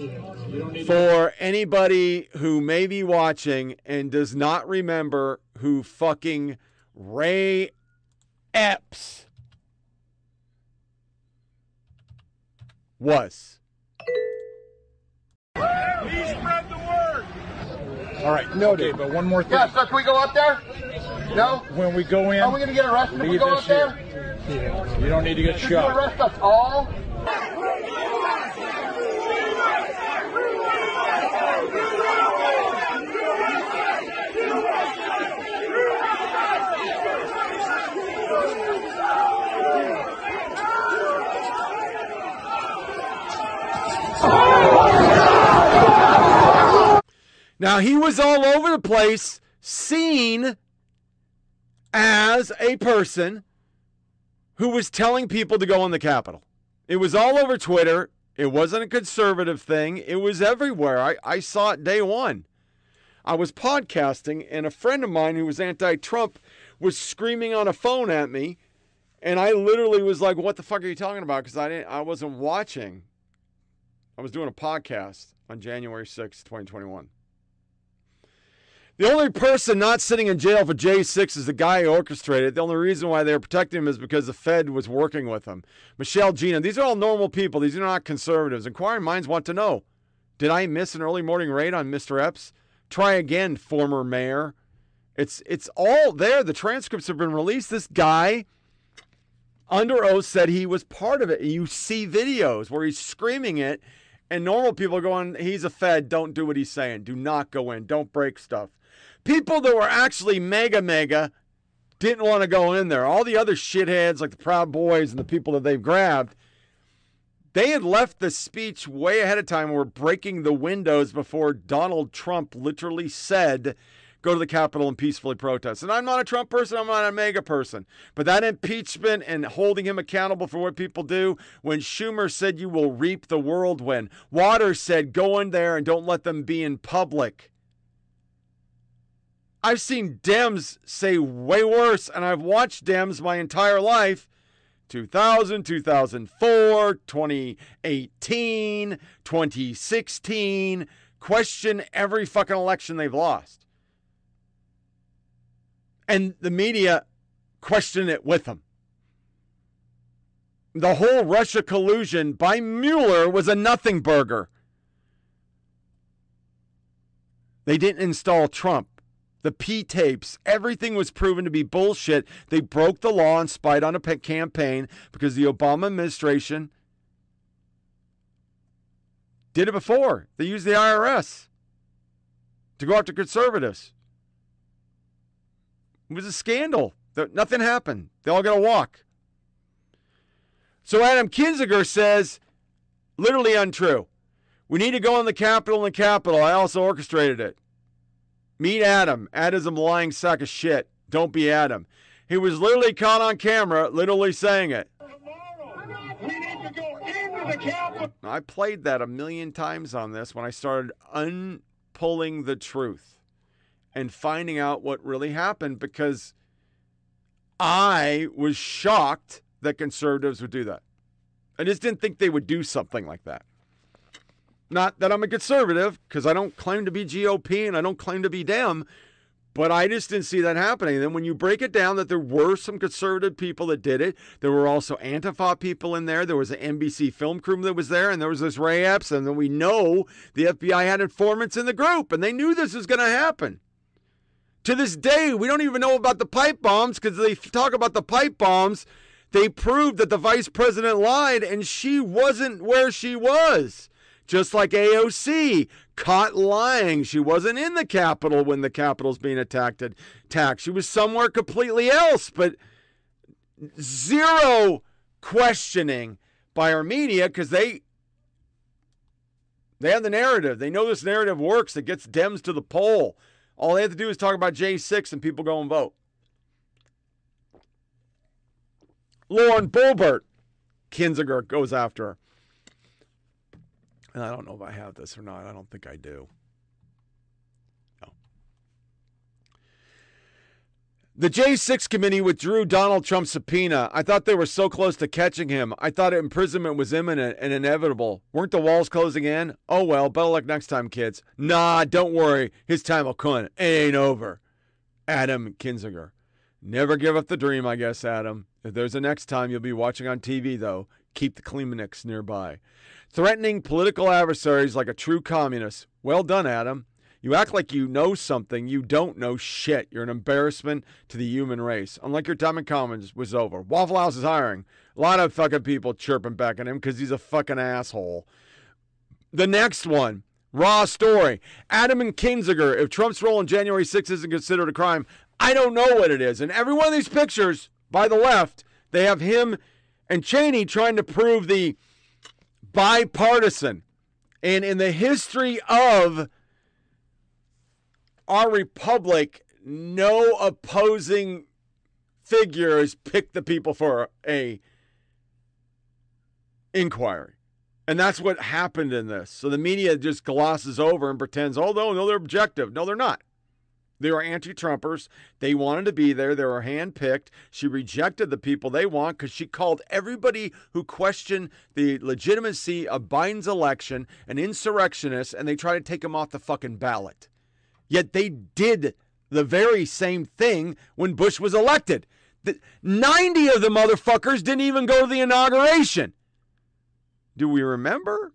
for anybody who may be watching and does not remember who fucking Ray Epps was. Please spread the word. All right, no, noted. but one more thing. Yeah, so can we go up there? No. When we go in, are we going to get arrested if we go out there? Yeah. You don't need to get shot. Arrest us all? Now he was all over the place, seen as a person who was telling people to go on the Capitol. It was all over Twitter. It wasn't a conservative thing. It was everywhere. I, I saw it day one. I was podcasting, and a friend of mine who was anti Trump was screaming on a phone at me. And I literally was like, What the fuck are you talking about? Because I, didn't, I wasn't watching. I was doing a podcast on January 6, 2021. The only person not sitting in jail for J6 is the guy who orchestrated it. The only reason why they were protecting him is because the Fed was working with him. Michelle Gina, these are all normal people. These are not conservatives. Inquiring minds want to know Did I miss an early morning raid on Mr. Epps? Try again, former mayor. It's, it's all there. The transcripts have been released. This guy, under oath, said he was part of it. You see videos where he's screaming it, and normal people are going, He's a Fed. Don't do what he's saying. Do not go in. Don't break stuff. People that were actually MAGA, MAGA didn't want to go in there. All the other shitheads, like the Proud Boys and the people that they've grabbed, they had left the speech way ahead of time. And were breaking the windows before Donald Trump literally said, go to the Capitol and peacefully protest. And I'm not a Trump person, I'm not a MAGA person. But that impeachment and holding him accountable for what people do, when Schumer said you will reap the whirlwind, Waters said go in there and don't let them be in public. I've seen Dems say way worse, and I've watched Dems my entire life 2000, 2004, 2018, 2016 question every fucking election they've lost. And the media question it with them. The whole Russia collusion by Mueller was a nothing burger. They didn't install Trump the P tapes, everything was proven to be bullshit. They broke the law and spied on a campaign because the Obama administration did it before. They used the IRS to go after conservatives. It was a scandal. Nothing happened. They all got to walk. So Adam Kinzinger says, literally untrue. We need to go on the Capitol and the Capitol. I also orchestrated it. Meet Adam. Adam's a lying sack of shit. Don't be Adam. He was literally caught on camera, literally saying it. I played that a million times on this when I started unpulling the truth and finding out what really happened because I was shocked that conservatives would do that. I just didn't think they would do something like that. Not that I'm a conservative, because I don't claim to be GOP and I don't claim to be Dem, but I just didn't see that happening. And then when you break it down that there were some conservative people that did it, there were also Antifa people in there. There was an NBC film crew that was there, and there was this Ray Epps. And then we know the FBI had informants in the group, and they knew this was going to happen. To this day, we don't even know about the pipe bombs because they talk about the pipe bombs. They proved that the vice president lied and she wasn't where she was. Just like AOC caught lying. She wasn't in the Capitol when the Capitol's being attacked. attacked. She was somewhere completely else, but zero questioning by our media because they they have the narrative. They know this narrative works. It gets Dems to the poll. All they have to do is talk about J6 and people go and vote. Lauren Boebert, Kinzinger goes after her. And I don't know if I have this or not. I don't think I do. No. The J6 committee withdrew Donald Trump's subpoena. I thought they were so close to catching him. I thought imprisonment was imminent and inevitable. Weren't the walls closing in? Oh well, better luck next time, kids. Nah, don't worry. His time will come. It ain't over. Adam Kinzinger. Never give up the dream, I guess, Adam. If there's a next time you'll be watching on TV, though, keep the Kleenex nearby. Threatening political adversaries like a true communist. Well done, Adam. You act like you know something. You don't know shit. You're an embarrassment to the human race. Unlike your time in Commons was over. Waffle House is hiring. A lot of fucking people chirping back at him because he's a fucking asshole. The next one. Raw story. Adam and Kinzinger. If Trump's role in January 6th isn't considered a crime, I don't know what it is. And every one of these pictures by the left, they have him and Cheney trying to prove the bipartisan. And in the history of our republic, no opposing figures picked the people for a inquiry. And that's what happened in this. So the media just glosses over and pretends, oh, no, no, they're objective. No, they're not. They were anti Trumpers. They wanted to be there. They were handpicked. She rejected the people they want because she called everybody who questioned the legitimacy of Biden's election an insurrectionist and they tried to take him off the fucking ballot. Yet they did the very same thing when Bush was elected. The, 90 of the motherfuckers didn't even go to the inauguration. Do we remember?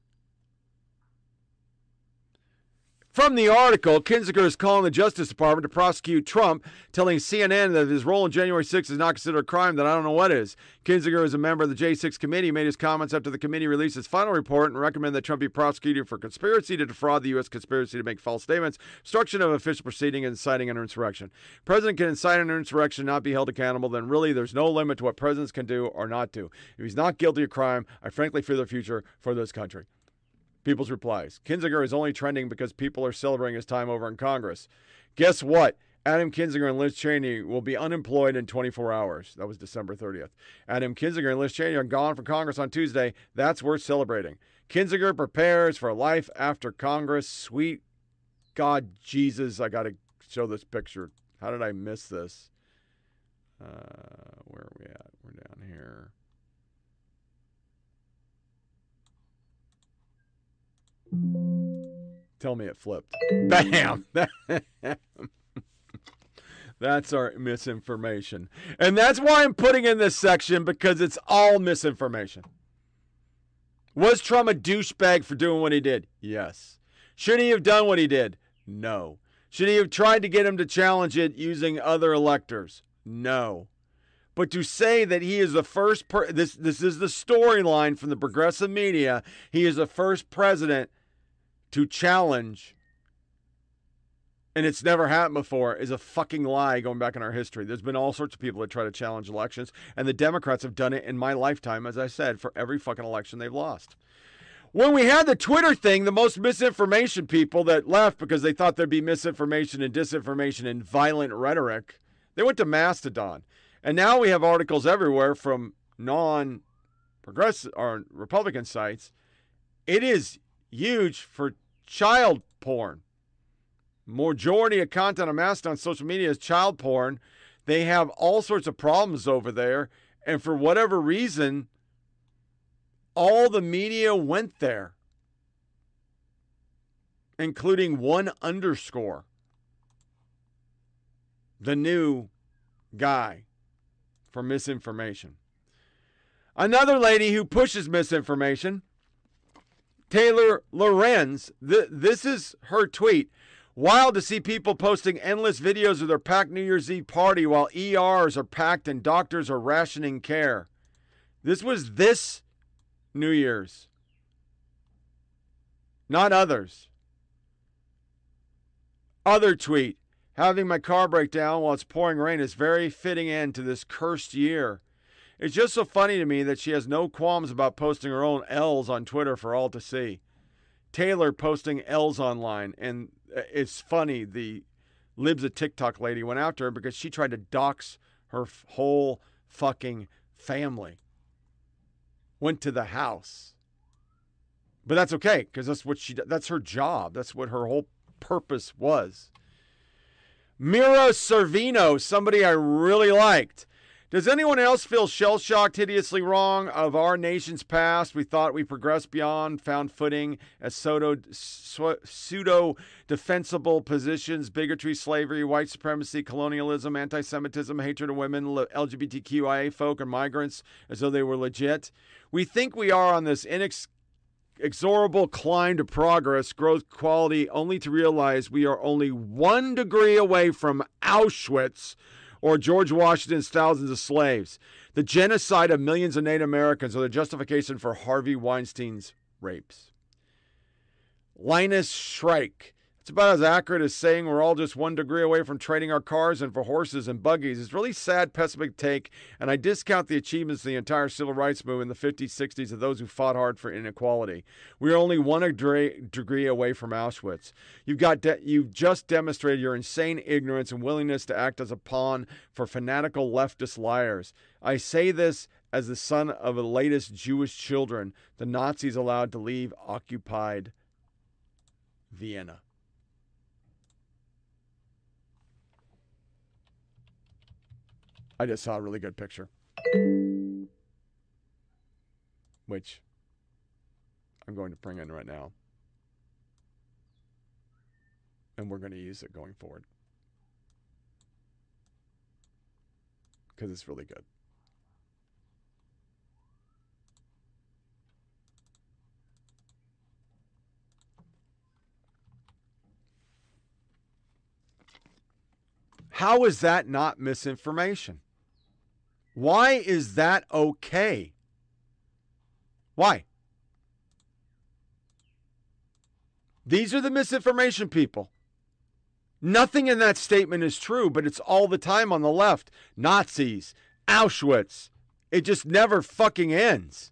From the article, Kinzinger is calling the Justice Department to prosecute Trump, telling CNN that his role in January 6 is not considered a crime, that I don't know what is. Kinzinger is a member of the J6 committee, made his comments after the committee released its final report and recommended that Trump be prosecuted for conspiracy to defraud the U.S., conspiracy to make false statements, obstruction of official proceeding, and inciting an insurrection. President can incite an insurrection, not be held accountable, then really there's no limit to what presidents can do or not do. If he's not guilty of crime, I frankly fear the future for this country. People's replies. Kinzinger is only trending because people are celebrating his time over in Congress. Guess what? Adam Kinzinger and Liz Cheney will be unemployed in 24 hours. That was December 30th. Adam Kinzinger and Liz Cheney are gone from Congress on Tuesday. That's worth celebrating. Kinzinger prepares for life after Congress. Sweet God Jesus, I got to show this picture. How did I miss this? Uh, where are we at? We're down here. Tell me it flipped. Bam! That's our misinformation. And that's why I'm putting in this section because it's all misinformation. Was Trump a douchebag for doing what he did? Yes. Should he have done what he did? No. Should he have tried to get him to challenge it using other electors? No. But to say that he is the first per- this this is the storyline from the progressive media, he is the first president to challenge and it's never happened before is a fucking lie going back in our history. There's been all sorts of people that try to challenge elections, and the Democrats have done it in my lifetime, as I said, for every fucking election they've lost. When we had the Twitter thing, the most misinformation people that left because they thought there'd be misinformation and disinformation and violent rhetoric, they went to Mastodon. And now we have articles everywhere from non progressive or Republican sites. It is huge for child porn. Majority of content amassed on social media is child porn. They have all sorts of problems over there. And for whatever reason, all the media went there, including one underscore, the new guy for misinformation. Another lady who pushes misinformation, Taylor Lorenz, th- this is her tweet. Wild to see people posting endless videos of their packed New Year's Eve party while ERs are packed and doctors are rationing care. This was this New Year's, not others. Other tweet having my car break down while it's pouring rain is very fitting end to this cursed year. It's just so funny to me that she has no qualms about posting her own L's on Twitter for all to see. Taylor posting L's online, and uh, it's funny. The Libs of TikTok lady went after her because she tried to dox her whole fucking family. Went to the house. But that's okay because that's what she that's her job. That's what her whole purpose was. Mira Sorvino, somebody I really liked. Does anyone else feel shell shocked, hideously wrong of our nation's past? We thought we progressed beyond, found footing as pseudo defensible positions, bigotry, slavery, white supremacy, colonialism, anti Semitism, hatred of women, LGBTQIA folk, and migrants as though they were legit. We think we are on this inexorable climb to progress, growth, quality, only to realize we are only one degree away from Auschwitz or George Washington's thousands of slaves. The genocide of millions of Native Americans or the justification for Harvey Weinstein's rapes. Linus Shrike. It's about as accurate as saying we're all just one degree away from trading our cars and for horses and buggies. It's really sad, pessimistic take, and I discount the achievements of the entire civil rights movement in the 50s, 60s of those who fought hard for inequality. We are only one degree away from Auschwitz. You've got de- you've just demonstrated your insane ignorance and willingness to act as a pawn for fanatical leftist liars. I say this as the son of the latest Jewish children the Nazis allowed to leave occupied Vienna. I just saw a really good picture. Which I'm going to bring in right now. And we're going to use it going forward. Because it's really good. How is that not misinformation? Why is that okay? Why? These are the misinformation people. Nothing in that statement is true, but it's all the time on the left. Nazis, Auschwitz. It just never fucking ends.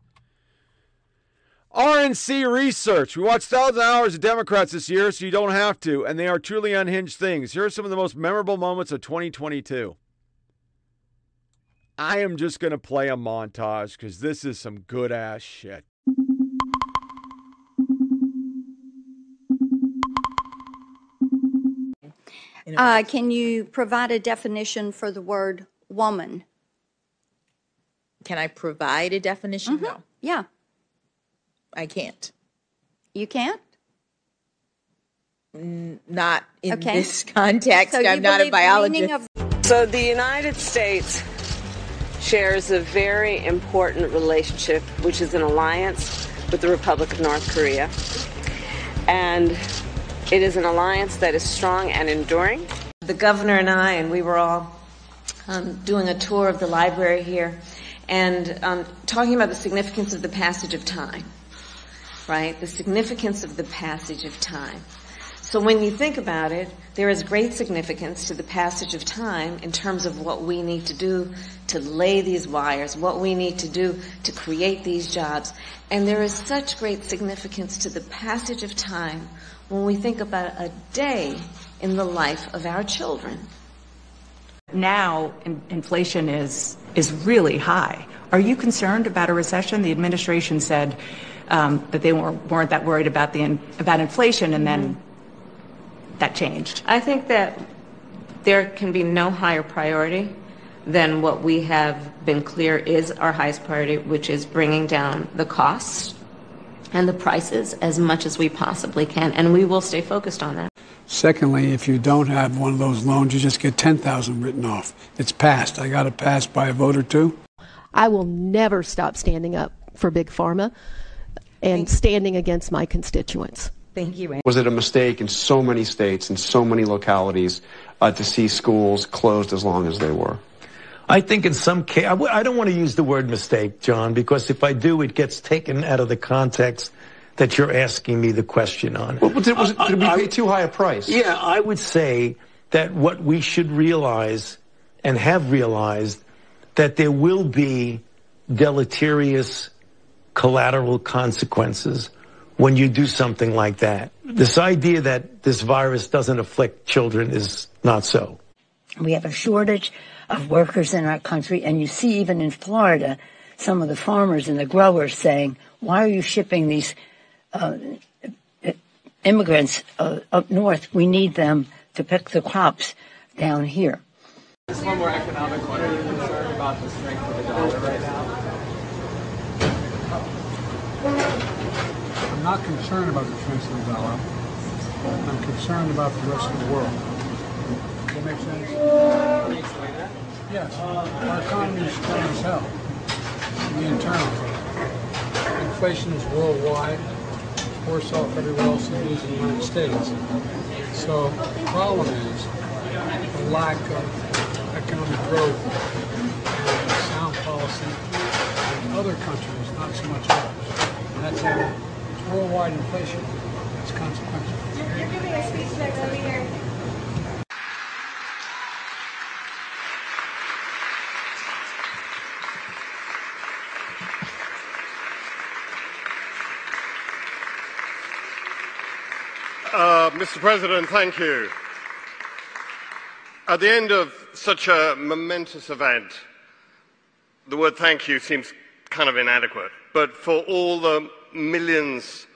RNC research. We watched thousands of hours of Democrats this year, so you don't have to, and they are truly unhinged things. Here are some of the most memorable moments of 2022. I am just going to play a montage because this is some good ass shit. Uh, can you provide a definition for the word woman? Can I provide a definition? Mhm. No, Yeah, I can't. you can't? Not in Okay. this context. So I'm not a believe the meaning biologist. So the United States shares a very important relationship, which is an alliance with the Republic of North Korea. And it is an alliance that is strong and enduring. The governor and I, and we were all um, doing a tour of the library here and um, talking about the significance of the passage of time, right? The significance of the passage of time. So when you think about it, there is great significance to the passage of time in terms of what we need to do to lay these wires, what we need to do to create these jobs. And there is such great significance to the passage of time when we think about a day in the life of our children. Now, in- inflation is is really high. Are you concerned about a recession? The administration said um, that they weren't, weren't that worried about the about inflation, and then that changed. I think that there can be no higher priority than what we have been clear is our highest priority, which is bringing down the costs and the prices as much as we possibly can, and we will stay focused on that. Secondly, if you don't have one of those loans, you just get 10,000 written off. It's passed. I got it passed by a vote or two. I will never stop standing up for Big Pharma and standing against my constituents. Thank you. Was it a mistake in so many states and so many localities uh, to see schools closed as long as they were? I think in some case, I w- I don't want to use the word mistake, John, because if I do, it gets taken out of the context that you're asking me the question on. Well, did, was it, did we pay too high a price? Yeah, I would say that what we should realize and have realized that there will be deleterious collateral consequences when you do something like that. This idea that this virus doesn't afflict children is not so. We have a shortage of workers in our country, and you see even in Florida, some of the farmers and the growers saying, why are you shipping these uh, immigrants uh, up north? We need them to pick the crops down here. Just one more economic one. Are you concerned about the strength of the dollar right now? I'm not concerned about the strength of the dollar. I'm concerned about the rest of the world. Does that make sense? Yes. Our economy is strong as hell. The internal. Inflation is worldwide. Worse off everywhere else than in the United States. So the problem is the lack of economic growth sound policy in other countries, not so much ours. And that's how worldwide inflation. That's consequential. You're giving a speech next over here. Uh, Mr. President, thank you. At the end of such a momentous event, the word thank you seems kind of inadequate. But for all the millions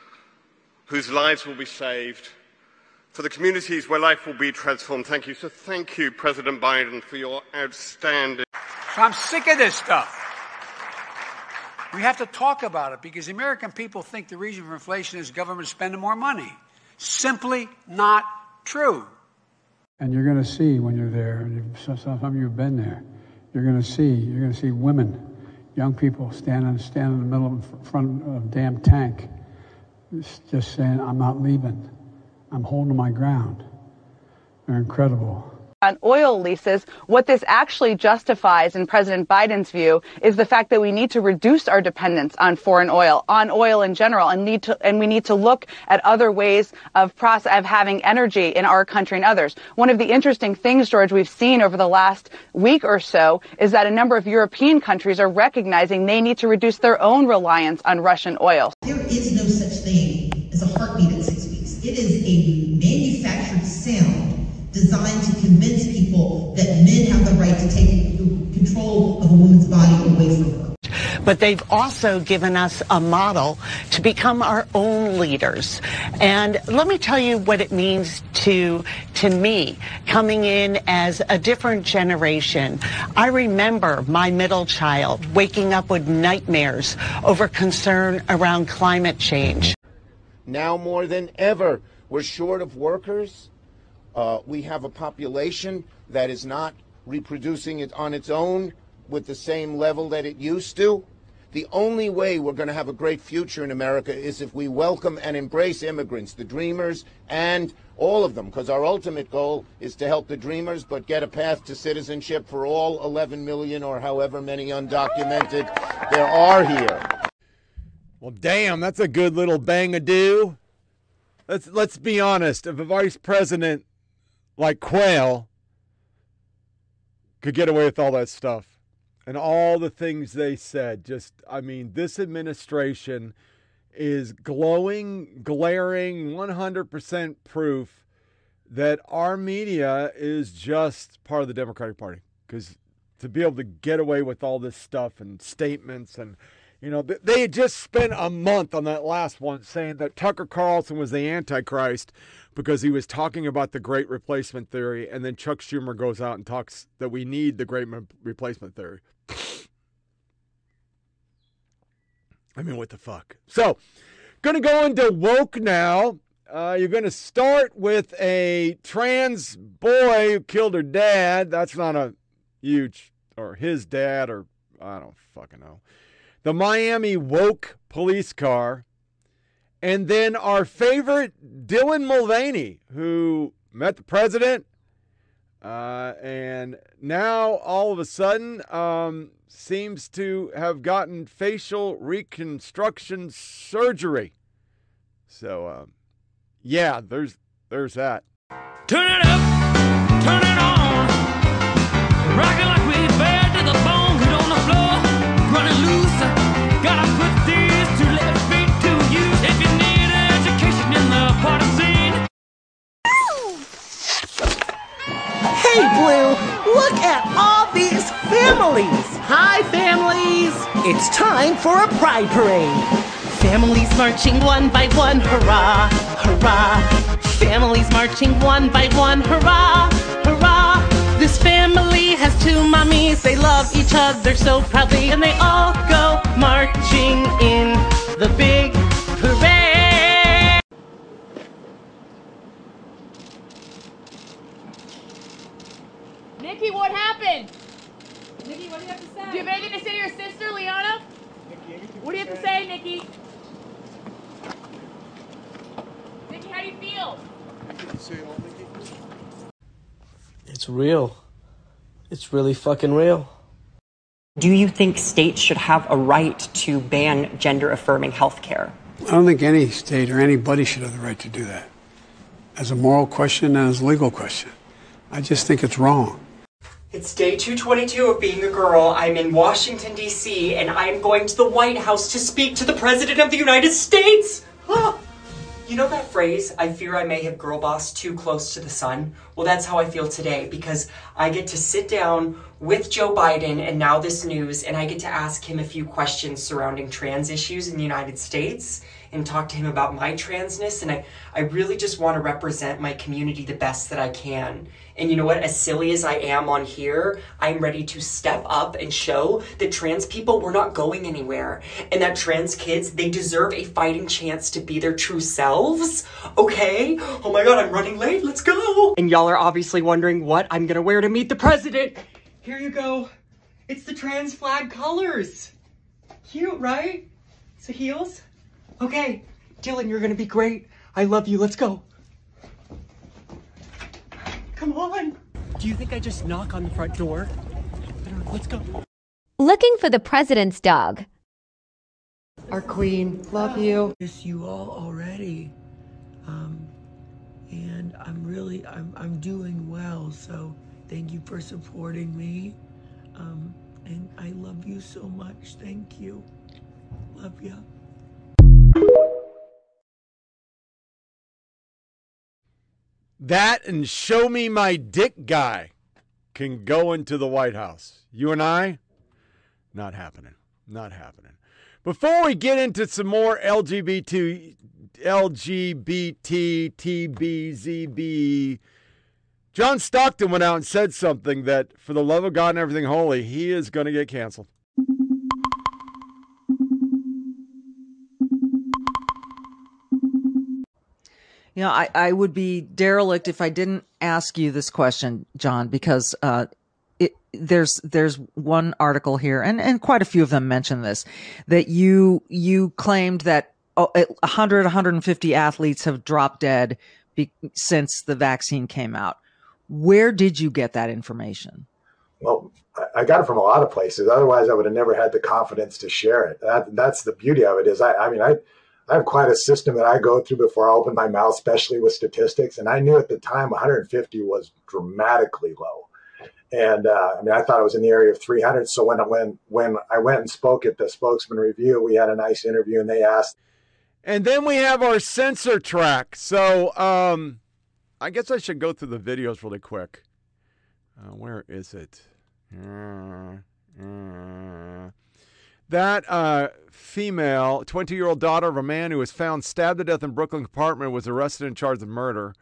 whose lives will be saved, for the communities where life will be transformed, thank you. So thank you, President Biden, for your outstanding. I'm sick of this stuff. We have to talk about it because the American people think the reason for inflation is government spending more money. Simply not true. And you're going to see when you're there, and some of you have been there, you're going to see, you're going to see women, young people standing, standing in the middle of front of a damn tank, just saying, I'm not leaving. I'm holding my ground. They're incredible on oil leases, what this actually justifies, in President Biden's view, is the fact that we need to reduce our dependence on foreign oil, on oil in general, and need to and we need to look at other ways of process of having energy in our country and others. One of the interesting things, George, we've seen over the last week or so is that a number of European countries are recognizing they need to reduce their own reliance on Russian oil. There is no such thing as a heartbeat in six weeks. It is a designed to convince people that men have the right to take control of a woman's body away from her. But they've also given us a model to become our own leaders. And let me tell you what it means to, to me coming in as a different generation. I remember my middle child waking up with nightmares over concern around climate change. Now more than ever, we're short of workers uh, we have a population that is not reproducing it on its own with the same level that it used to. The only way we're going to have a great future in America is if we welcome and embrace immigrants, the dreamers, and all of them, because our ultimate goal is to help the dreamers, but get a path to citizenship for all 11 million or however many undocumented there are here. Well, damn, that's a good little bang a do. let's let's be honest. If a vice president like Quayle could get away with all that stuff. And all the things they said, just I mean, this administration is glowing, glaring, 100% proof that our media is just part of the Democratic Party. Because to be able to get away with all this stuff and statements and you know they had just spent a month on that last one saying that Tucker Carlson was the antichrist because he was talking about the great replacement theory and then Chuck Schumer goes out and talks that we need the great replacement theory. I mean what the fuck. So, to go into woke now. Uh, you're to start with a trans boy who killed her dad. That's not a huge, or his dad, or I don't fucking know. The Miami woke police car. And then our favorite Dylan Mulvaney, who met the president, uh, and now all of a sudden um, seems to have gotten facial reconstruction surgery. So, um, yeah, there's there's that. Turn it up, Hey, Blue, look at all these families. Hi, families. It's time for a pride parade. Families marching one by one, hurrah, hurrah. Families marching one by one, hurrah, hurrah. This family has two mommies, they love each other so proudly, and they all go marching in the big parade. Nikki, what happened? Nikki, what do you have to say? Do you have anything to say to your sister, Liana? What do you have to say, Nikki? How do you feel? It's real. It's really fucking real. Do you think states should have a right to ban gender affirming health care? I don't think any state or anybody should have the right to do that. As a moral question and as a legal question. I just think it's wrong. It's day 222 of being a girl. I'm in Washington, D.C., and I'm going to the White House to speak to the President of the United States. You know that phrase, I fear I may have girl boss too close to the sun? Well, that's how I feel today because I get to sit down with Joe Biden and now this news, and I get to ask him a few questions surrounding trans issues in the United States and talk to him about my transness. And I, I really just want to represent my community the best that I can. And you know what? As silly as I am on here, I'm ready to step up and show that trans people, we're not going anywhere. And that trans kids, they deserve a fighting chance to be their true selves. Okay? Oh my god, I'm running late. Let's go. And y'all are obviously wondering what I'm gonna wear to meet the president. Here you go. It's the trans flag colors. Cute, right? So heels. Okay, Dylan, you're gonna be great. I love you. Let's go. Come on. Do you think I just knock on the front door? Let's go. Looking for the president's dog. Our queen. Love you. Miss you all already. Um, and I'm really, I'm, I'm doing well. So thank you for supporting me. Um, and I love you so much. Thank you. Love you. That and show me my dick guy can go into the White House. You and I, not happening. Not happening. Before we get into some more LGBT, LGBT, TBZB, John Stockton went out and said something that, for the love of God and everything holy, he is going to get canceled. You know, I, I would be derelict if I didn't ask you this question, John, because uh, it, there's there's one article here, and, and quite a few of them mention this, that you you claimed that 100 150 athletes have dropped dead be, since the vaccine came out. Where did you get that information? Well, I got it from a lot of places. Otherwise, I would have never had the confidence to share it. That, that's the beauty of it. Is I, I mean, I I have quite a system that I go through before I open my mouth, especially with statistics. And I knew at the time 150 was dramatically low. And uh, I mean, I thought it was in the area of 300. So when when when I went and spoke at the spokesman review, we had a nice interview, and they asked. And then we have our CensorTrack. So um, I guess I should go through the videos really quick. Uh, where is it? Uh, uh, that uh, female, 20 year old daughter of a man who was found stabbed to death in Brooklyn apartment, was arrested and charged of murder.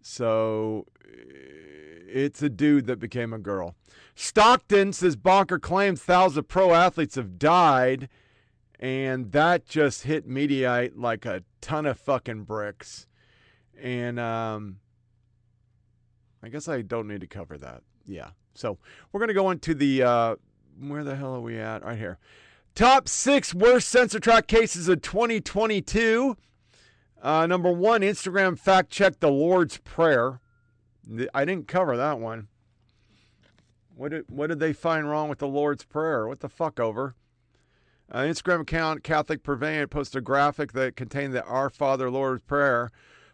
So it's a dude that became a girl. Stockton says Bonker claims thousands of pro athletes have died, and that just hit Mediaite like a ton of fucking bricks. And um, I guess I don't need to cover that. Yeah. So we're going to go into the. Uh, where the hell are we at? Right here. Top six worst CensorTrack cases of 2022. Uh, number one, Instagram fact check the Lord's Prayer. I didn't cover that one. What did, what did they find wrong with the Lord's Prayer? What the fuck over? Uh, Instagram account Catholic Purveyant posted a graphic that contained the Our Father Lord's Prayer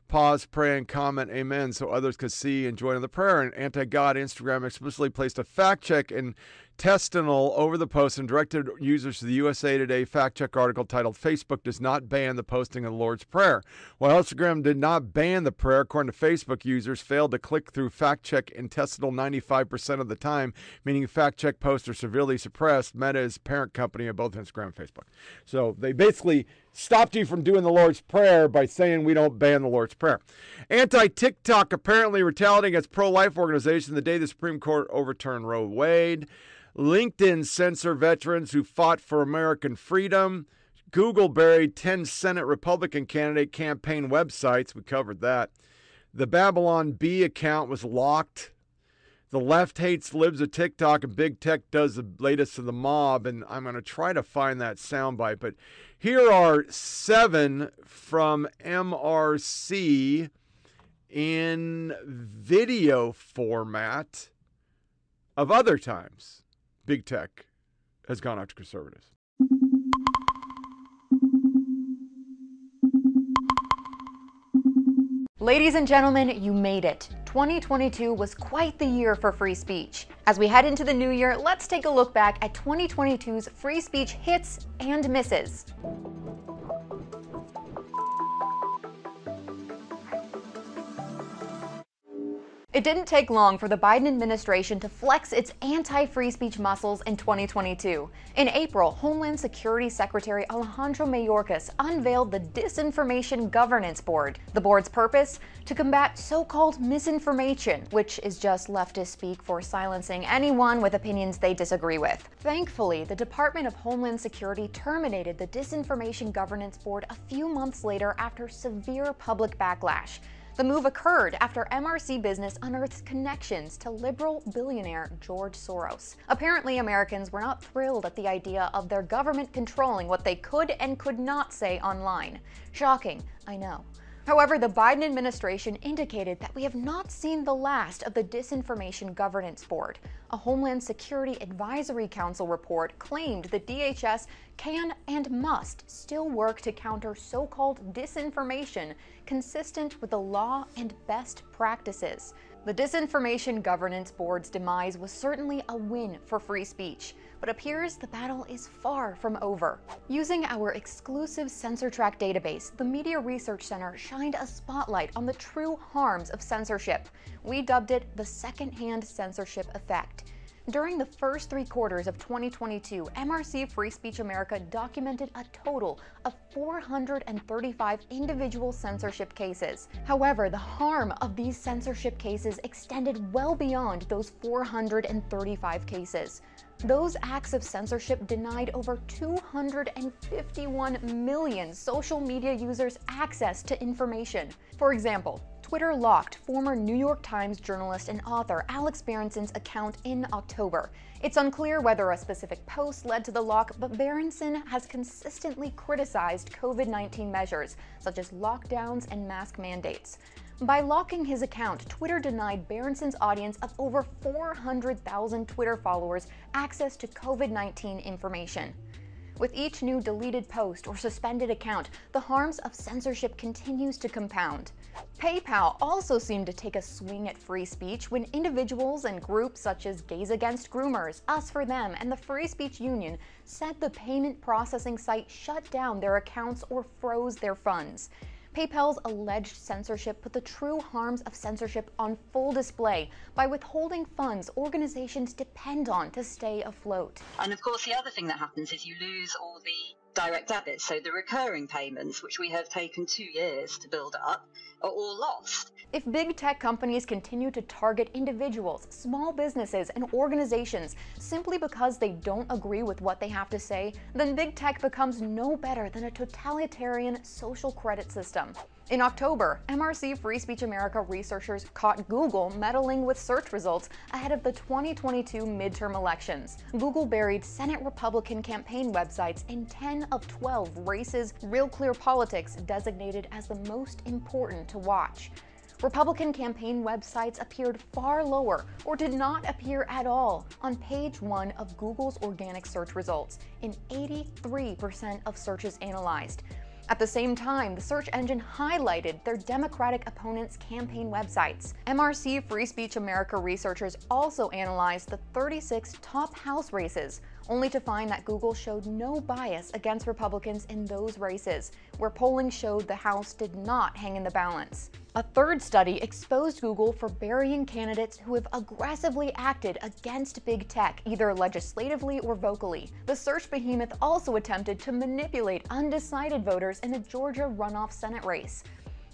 pause, pray, and comment amen so others could see and join in the prayer. And anti God Instagram explicitly placed a fact check and testimonial over the post and directed users to the USA Today fact check article titled Facebook does not ban the posting of the Lord's Prayer. While Instagram did not ban the prayer, according to Facebook users, failed to click through fact check interstitial 95% of the time, meaning fact check posts are severely suppressed. Meta is parent company of both Instagram and Facebook. So they basically stopped you from doing the Lord's Prayer by saying we don't ban the Lord's Prayer. Anti TikTok apparently retaliating against pro life organization the day the Supreme Court overturned Roe Wade. LinkedIn censor veterans who fought for American freedom. Google buried 10 Senate Republican candidate campaign websites. We covered that. The Babylon Bee account was locked. The left hates libs of TikTok, and big tech does the latest of the mob. And I'm going to try to find that soundbite. But here are seven from MRC in video format of other times big tech has gone after conservatives. Ladies and gentlemen, you made it. 2022 was quite the year for free speech. As we head into the new year, let's take a look back at 2022's free speech hits and misses. It didn't take long for the Biden administration to flex its anti free speech muscles in 2022. In April, Homeland Security Secretary Alejandro Mayorkas unveiled the Disinformation Governance Board. The board's purpose? To combat so called misinformation, which is just leftist speak for silencing anyone with opinions they disagree with. Thankfully, the Department of Homeland Security terminated the Disinformation Governance Board a few months later after severe public backlash. The move occurred after MRC Business unearthed connections to liberal billionaire George Soros. Apparently, Americans were not thrilled at the idea of their government controlling what they could and could not say online. Shocking, I know. However, the Biden administration indicated that we have not seen the last of the Disinformation Governance Board. A Homeland Security Advisory Council report claimed the DHS can and must still work to counter so called disinformation consistent with the law and best practices. The Disinformation Governance Board's demise was certainly a win for free speech, but appears the battle is far from over. Using our exclusive CensorTrack database, the Media Research Center shined a spotlight on the true harms of censorship. We dubbed it the secondhand censorship effect. During the first three quarters of 2022, MRC Free Speech America documented a total of 435 individual censorship cases. However, the harm of these censorship cases extended well beyond those 435 cases. Those acts of censorship denied over 251 million social media users access to information. For example, Twitter locked former New York Times journalist and author Alex Berenson's account in October. It's unclear whether a specific post led to the lock, but Berenson has consistently criticized COVID 19 measures, such as lockdowns and mask mandates. By locking his account, Twitter denied Berenson's audience of over 400,000 Twitter followers access to COVID 19 information. With each new deleted post or suspended account, the harms of censorship continues to compound. PayPal also seemed to take a swing at free speech when individuals and groups such as Gays Against Groomers, Us for Them, and the Free Speech Union said the payment processing site shut down their accounts or froze their funds. PayPal's alleged censorship put the true harms of censorship on full display by withholding funds organizations depend on to stay afloat. And of course, the other thing that happens is you lose all the direct debits, so the recurring payments, which we have taken two years to build up, are all lost. If big tech companies continue to target individuals, small businesses, and organizations simply because they don't agree with what they have to say, then big tech becomes no better than a totalitarian social credit system. In October, MRC Free Speech America researchers caught Google meddling with search results ahead of the 2022 midterm elections. Google buried Senate Republican campaign websites in 10 of 12 races Real Clear Politics designated as the most important to watch. Republican campaign websites appeared far lower or did not appear at all on page one of Google's organic search results in 83% of searches analyzed. At the same time, the search engine highlighted their Democratic opponents' campaign websites. MRC Free Speech America researchers also analyzed the 36 top House races, only to find that Google showed no bias against Republicans in those races, where polling showed the House did not hang in the balance. A third study exposed Google for burying candidates who have aggressively acted against big tech, either legislatively or vocally. The search behemoth also attempted to manipulate undecided voters in the Georgia runoff Senate race.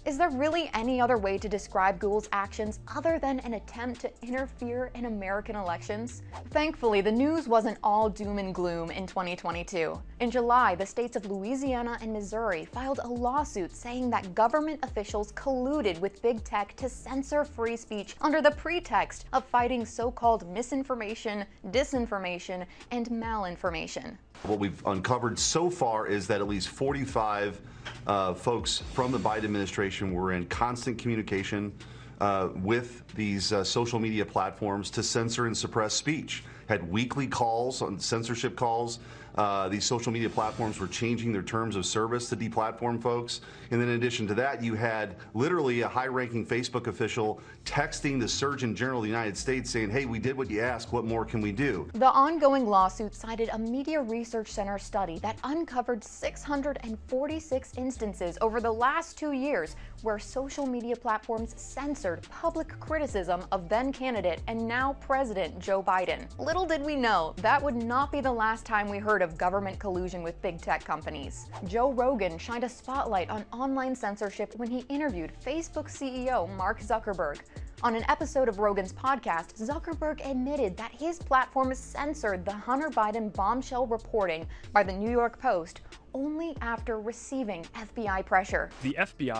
Is there really any other way to describe Google's actions other than an attempt to interfere in American elections? Thankfully, the news wasn't all doom and gloom in 2022. In July, the states of Louisiana and Missouri filed a lawsuit saying that government officials colluded with big tech to censor free speech under the pretext of fighting so-called misinformation, disinformation, and malinformation. What we've uncovered so far is that at least 45 uh, folks from the Biden administration were in constant communication uh, with these uh, social media platforms to censor and suppress speech. Had weekly calls on censorship calls. Uh, these social media platforms were changing their terms of service to deplatform folks. And then in addition to that, you had literally a high ranking Facebook official texting the Surgeon General of the United States saying, hey, we did what you asked. What more can we do? The ongoing lawsuit cited a Media Research Center study that uncovered 646 instances over the last two years where social media platforms censored public criticism of then candidate and now President Joe Biden. Little did we know that would not be the last time we heard of government collusion with big tech companies. Joe Rogan shined a spotlight on online censorship when he interviewed Facebook CEO Mark Zuckerberg. On an episode of Rogan's podcast, Zuckerberg admitted that his platform censored the Hunter Biden bombshell reporting by the New York Post only after receiving FBI pressure. The FBI,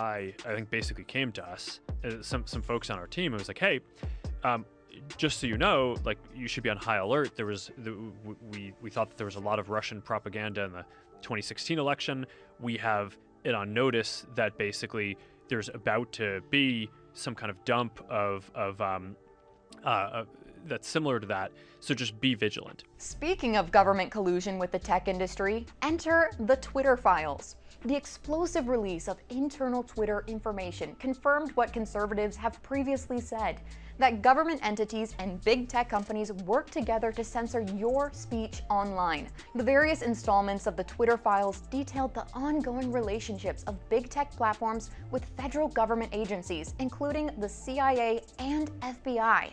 I think, basically came to us, uh, some some folks on our team, and was like, "Hey, um, just so you know, like you should be on high alert. There was the, we we thought that there was a lot of Russian propaganda in the 2016 election. We have it on notice that basically there's about to be some kind of dump of of um, uh, uh, that's similar to that. So just be vigilant. Speaking of government collusion with the tech industry, enter the Twitter files. The explosive release of internal Twitter information confirmed what conservatives have previously said that government entities and big tech companies work together to censor your speech online. The various installments of the Twitter files detailed the ongoing relationships of big tech platforms with federal government agencies, including the CIA and FBI.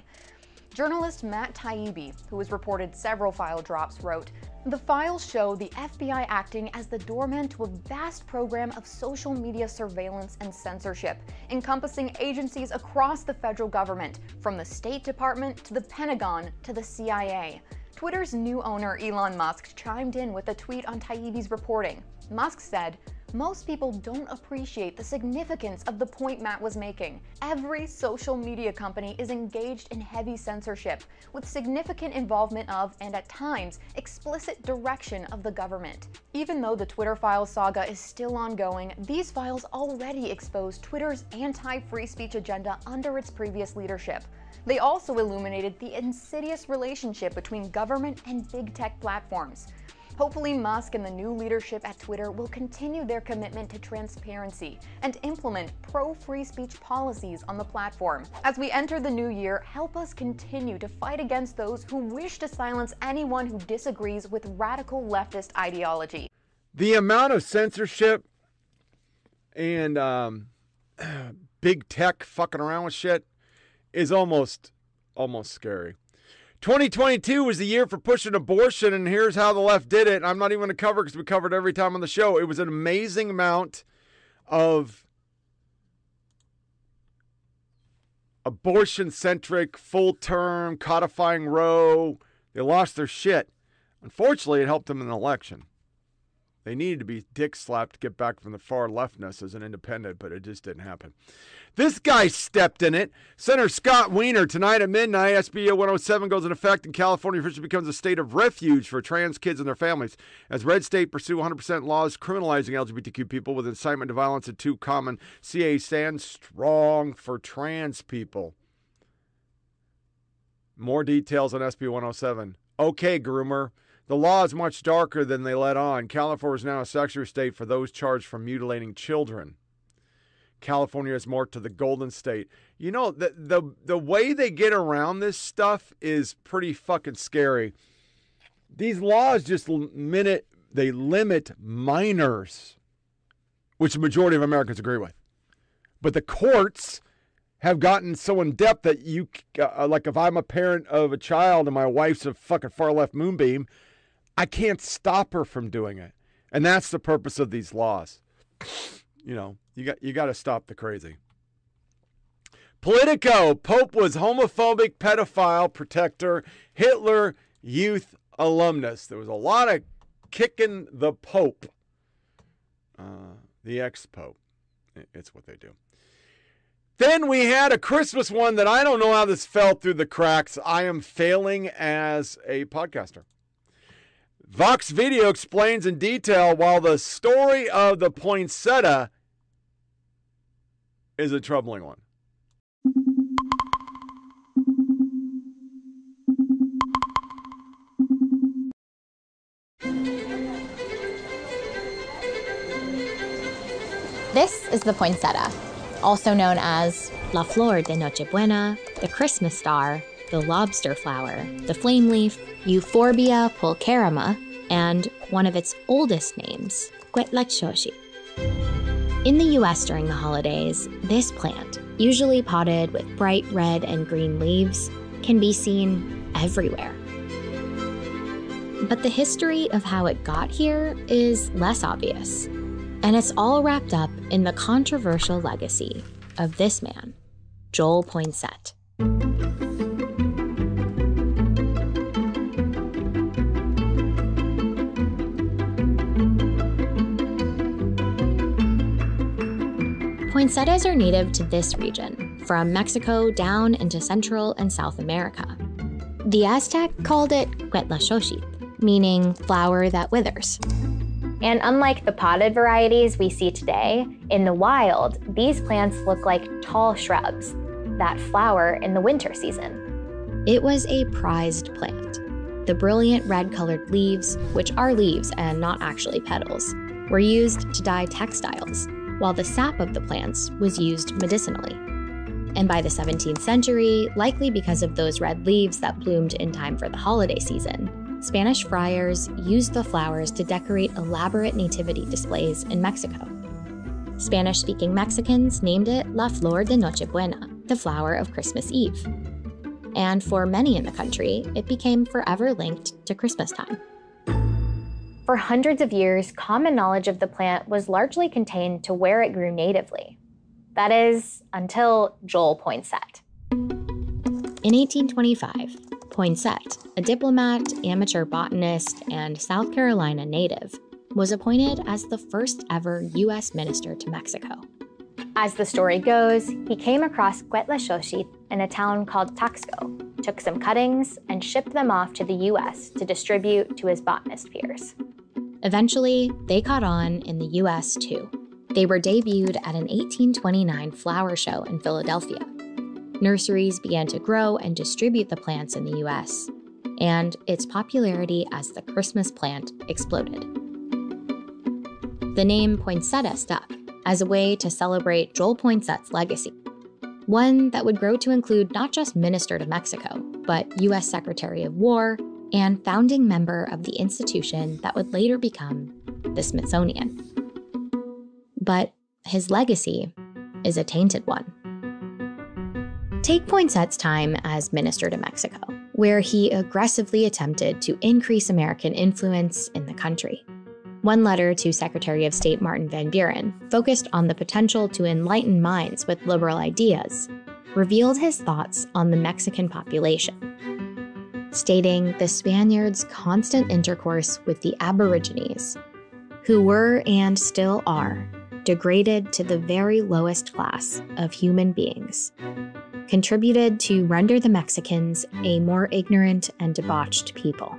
Journalist Matt Taibbi, who has reported several file drops, wrote, the files show the FBI acting as the doorman to a vast program of social media surveillance and censorship, encompassing agencies across the federal government, from the State Department to the Pentagon to the CIA. Twitter's new owner Elon Musk chimed in with a tweet on Taibbi's reporting. Musk said, most people don't appreciate the significance of the point Matt was making. Every social media company is engaged in heavy censorship, with significant involvement of, and at times, explicit direction of the government. Even though the Twitter files saga is still ongoing, these files already expose Twitter's anti-free speech agenda under its previous leadership. They also illuminated the insidious relationship between government and big tech platforms. Hopefully, Musk and the new leadership at Twitter will continue their commitment to transparency and implement pro free speech policies on the platform. As we enter the new year, help us continue to fight against those who wish to silence anyone who disagrees with radical leftist ideology. The amount of censorship and um, big tech fucking around with shit is almost almost scary. 2022 was the year for pushing abortion, and here's how the left did it. I'm not even going to cover because we covered every time on the show. It was an amazing amount of abortion centric, full term, codifying Roe. They lost their shit. Unfortunately, it helped them in the election. They needed to be dick slapped to get back from the far leftness as an independent, but it just didn't happen. This guy stepped in it. Senator Scott Wiener tonight at midnight. SB 107 goes into effect, and California officially becomes a state of refuge for trans kids and their families. As red state pursue 100% laws criminalizing LGBTQ people with incitement to violence and too common, CA stands strong for trans people. More details on SB 107. Okay, groomer. The law is much darker than they let on. California is now a sanctuary state for those charged for mutilating children. California is marked to the Golden State. You know, the, the, the way they get around this stuff is pretty fucking scary. These laws just limit, they limit minors, which the majority of Americans agree with. But the courts have gotten so in depth that you, uh, like, if I'm a parent of a child and my wife's a fucking far left moonbeam, I can't stop her from doing it. And that's the purpose of these laws. You know, you got you got to stop the crazy. Politico, Pope was homophobic pedophile protector, Hitler youth alumnus. There was a lot of kicking the Pope, uh, the ex Pope. It's what they do. Then we had a Christmas one that I don't know how this fell through the cracks. I am failing as a podcaster. Vox Video explains in detail while the story of the poinsettia is a troubling one. This is the poinsettia, also known as La Flor de Nochebuena, the Christmas star, the lobster flower, the flame leaf, Euphorbia pulcherrima, and one of its oldest names, Cuetlaxochitl. In the US during the holidays, this plant, usually potted with bright red and green leaves, can be seen everywhere. But the history of how it got here is less obvious, and it's all wrapped up in the controversial legacy of this man, Joel Poinsett. Poinsettias are native to this region, from Mexico down into Central and South America. The Aztec called it Cuetlaxochitl, meaning flower that withers. And unlike the potted varieties we see today, in the wild, these plants look like tall shrubs that flower in the winter season. It was a prized plant. The brilliant red colored leaves, which are leaves and not actually petals, were used to dye textiles while the sap of the plants was used medicinally. And by the 17th century, likely because of those red leaves that bloomed in time for the holiday season, Spanish friars used the flowers to decorate elaborate nativity displays in Mexico. Spanish speaking Mexicans named it La Flor de Nochebuena, the flower of Christmas Eve. And for many in the country, it became forever linked to Christmas time. For hundreds of years, common knowledge of the plant was largely contained to where it grew natively. That is, until Joel Poinsett. In 1825, Poinsett, a diplomat, amateur botanist, and South Carolina native, was appointed as the first ever U.S. minister to Mexico. As the story goes, he came across Cuetlaxochitl in a town called Taxco, took some cuttings, and shipped them off to the U.S. to distribute to his botanist peers. Eventually, they caught on in the US too. They were debuted at an 1829 flower show in Philadelphia. Nurseries began to grow and distribute the plants in the US. and its popularity as the Christmas plant exploded. The name poinsettia stuck as a way to celebrate Joel Poinsettia's legacy, one that would grow to include not just Minister to Mexico, but U.S. Secretary of War and founding member of the institution that would later become the Smithsonian. But his legacy is a tainted one. Take Poinsettia's time as Minister to Mexico, where he aggressively attempted to increase American influence in the country. One letter to Secretary of State Martin Van Buren, focused on the potential to enlighten minds with liberal ideas, revealed his thoughts on the Mexican population, stating the Spaniards' constant intercourse with the Aborigines, who were and still are degraded to the very lowest class of human beings, contributed to render the Mexicans a more ignorant and debauched people.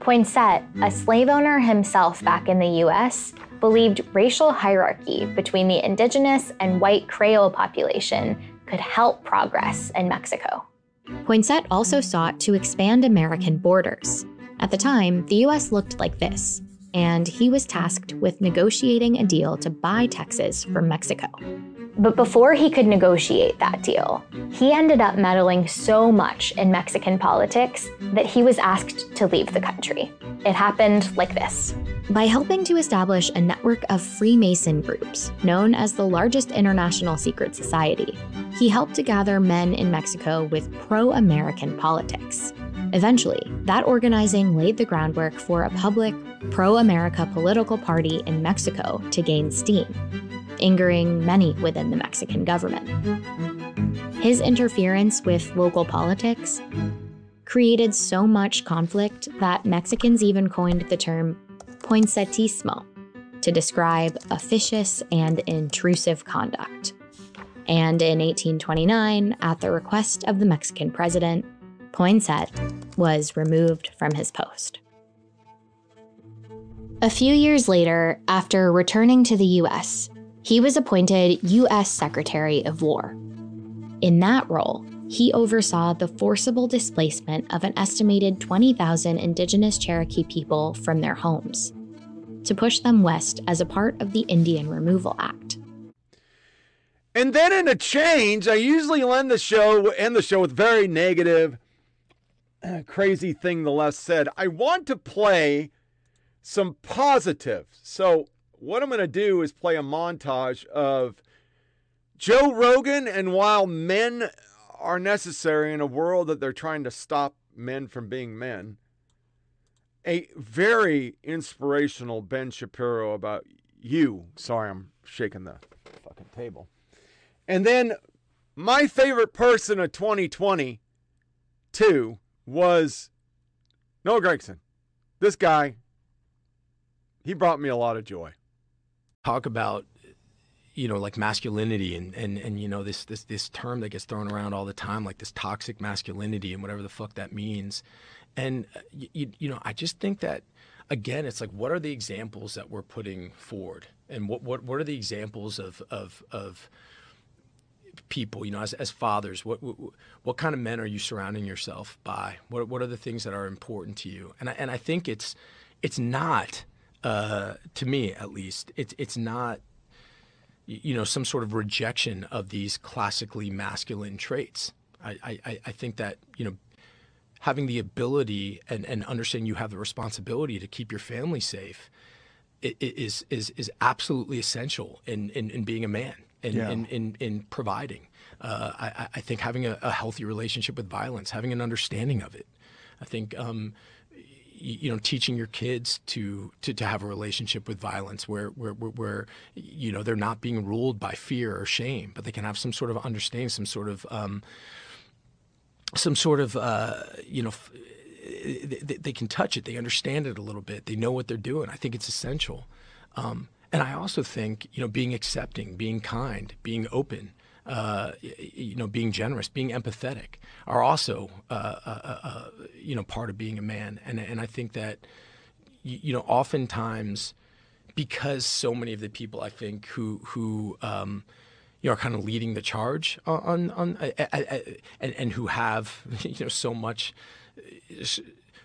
Poinsett, a slave owner himself back in the US, believed racial hierarchy between the indigenous and white Creole population could help progress in Mexico. Poinsett also sought to expand American borders. At the time, the US looked like this, and he was tasked with negotiating a deal to buy Texas from Mexico. But before he could negotiate that deal, he ended up meddling so much in Mexican politics that he was asked to leave the country. It happened like this. By helping to establish a network of Freemason groups, known as the largest international secret society, he helped to gather men in Mexico with pro American politics. Eventually, that organizing laid the groundwork for a public, pro America political party in Mexico to gain steam, angering many within the Mexican government. His interference with local politics created so much conflict that Mexicans even coined the term poinsettismo to describe officious and intrusive conduct. And in 1829, at the request of the Mexican president, Poinsett was removed from his post. A few years later, after returning to the US, he was appointed U.S. Secretary of War. In that role, he oversaw the forcible displacement of an estimated 20,000 indigenous Cherokee people from their homes to push them west as a part of the Indian Removal Act. And then in a change, I usually end the show end the show with very negative, crazy thing the less said. I want to play some positive. So what I'm going to do is play a montage of Joe Rogan and while men are necessary in a world that they're trying to stop men from being men, a very inspirational Ben Shapiro about you. Sorry, I'm shaking the fucking table. And then my favorite person of 2022 was Noah Gregson. This guy, he brought me a lot of joy. Talk about you know like masculinity and and and you know this this this term that gets thrown around all the time like this toxic masculinity and whatever the fuck that means and uh, you, you know i just think that again it's like what are the examples that we're putting forward and what what, what are the examples of of of people you know as, as fathers what, what what kind of men are you surrounding yourself by? What what are the things that are important to you? And I, and I think it's it's not uh, to me at least it's it's not you know some sort of rejection of these classically masculine traits. I, I, I think that you know having the ability and, and understanding you have the responsibility to keep your family safe is is is absolutely essential in, in, in being a man and Yeah. in, in, in providing. Uh, I, I think having a, a healthy relationship with violence, having an understanding of it. I think um, you know teaching your kids to, to to have a relationship with violence where, where where where you know they're not being ruled by fear or shame, but they can have some sort of understanding, some sort of um, some sort of uh, you know f- they, they can touch it they understand it a little bit they know what they're doing i think it's essential um, and i also think you know being accepting being kind being open uh, you know being generous being empathetic are also uh, uh, uh, uh, you know part of being a man. And and i think that you know oftentimes because so many of the people I think who who um, you know are kind of leading the charge on on, on and and who have you know so much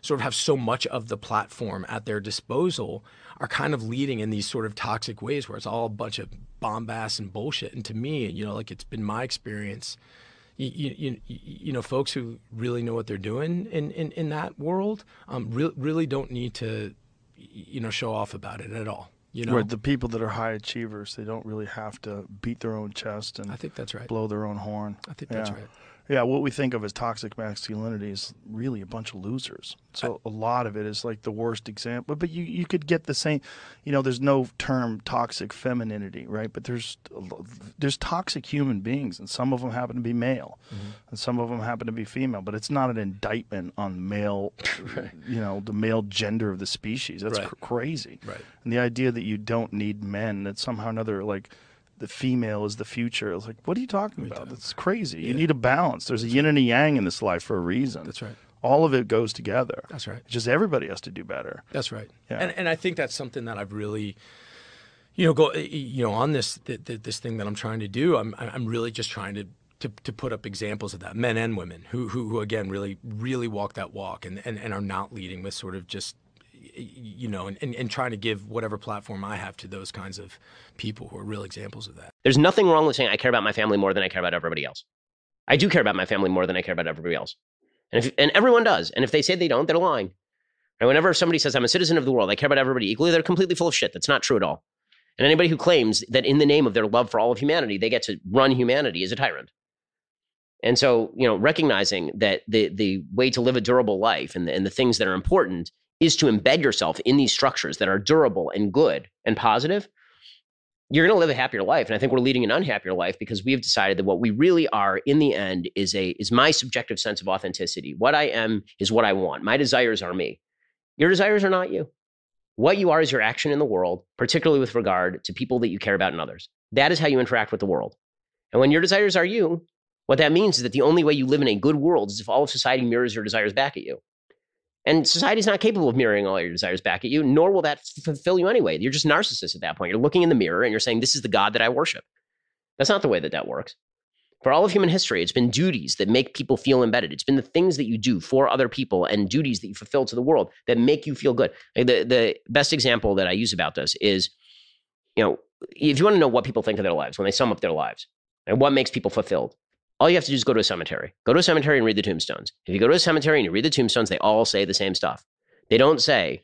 sort of have so much of the platform at their disposal are kind of leading in these sort of toxic ways where it's all a bunch of bombast and bullshit. And to me, you know, like it's been my experience, you, you, you, you know, folks who really know what they're doing in, in, in that world um, re- really don't need to, you know, show off about it at all. You know, Where the people that are high achievers, they don't really have to beat their own chest and I think that's right. blow their own horn. I think that's right. Yeah, what we think of as toxic masculinity is really a bunch of losers. So a lot of it is like the worst example. But you, you could get the same, you know, there's no term toxic femininity, right? But there's there's toxic human beings, and some of them happen to be male, Mm-hmm. and some of them happen to be female. But it's not an indictment on male, you know, the male gender of the species. That's Right. cr- crazy. Right. And the idea that you don't need men, that somehow or another, like the female is the future. It's like, what are you talking about? That's crazy. You need a balance. There's a yin and a yang in this life for a reason. That's right. All of it goes together. That's right. It's just everybody has to do better. That's right. Yeah. And and I think that's something that I've really, you know, go you know on this th- th- this thing that I'm trying to do. I'm I'm really just trying to. To, to put up examples of that, men and women who, who, who again really really walk that walk and, and, and are not leading with sort of just you know and, and, and trying to give whatever platform I have to those kinds of people who are real examples of that. There's nothing wrong with saying I care about my family more than I care about everybody else. I do care about my family more than I care about everybody else. And if and everyone does. And if they say they don't, they're lying. And whenever somebody says I'm a citizen of the world, I care about everybody equally, they're completely full of shit. That's not true at all. And anybody who claims that in the name of their love for all of humanity, they get to run humanity is a tyrant. And so, you know, recognizing that the the way to live a durable life and the, and the things that are important is to embed yourself in these structures that are durable and good and positive, you're going to live a happier life. And I think we're leading an unhappier life because we have decided that what we really are in the end is a is my subjective sense of authenticity. What I am is what I want. My desires are me. Your desires are not you. What you are is your action in the world, particularly with regard to people that you care about and others. That is how you interact with the world. And when your desires are you, what that means is that the only way you live in a good world is if all of society mirrors your desires back at you. And society is not capable of mirroring all your desires back at you, nor will that fulfill you anyway. You're just narcissist at that point. You're looking in the mirror and you're saying, This is the God that I worship. That's not the way that that works. For all of human history, it's been duties that make people feel embedded. It's been the things that you do for other people and duties that you fulfill to the world that make you feel good. The, the best example that I use about this is, you know, if you want to know what people think of their lives, when they sum up their lives, and what makes people fulfilled, all you have to do is go to a cemetery. Go to a cemetery and read the tombstones. If you go to a cemetery and you read the tombstones, they all say the same stuff. They don't say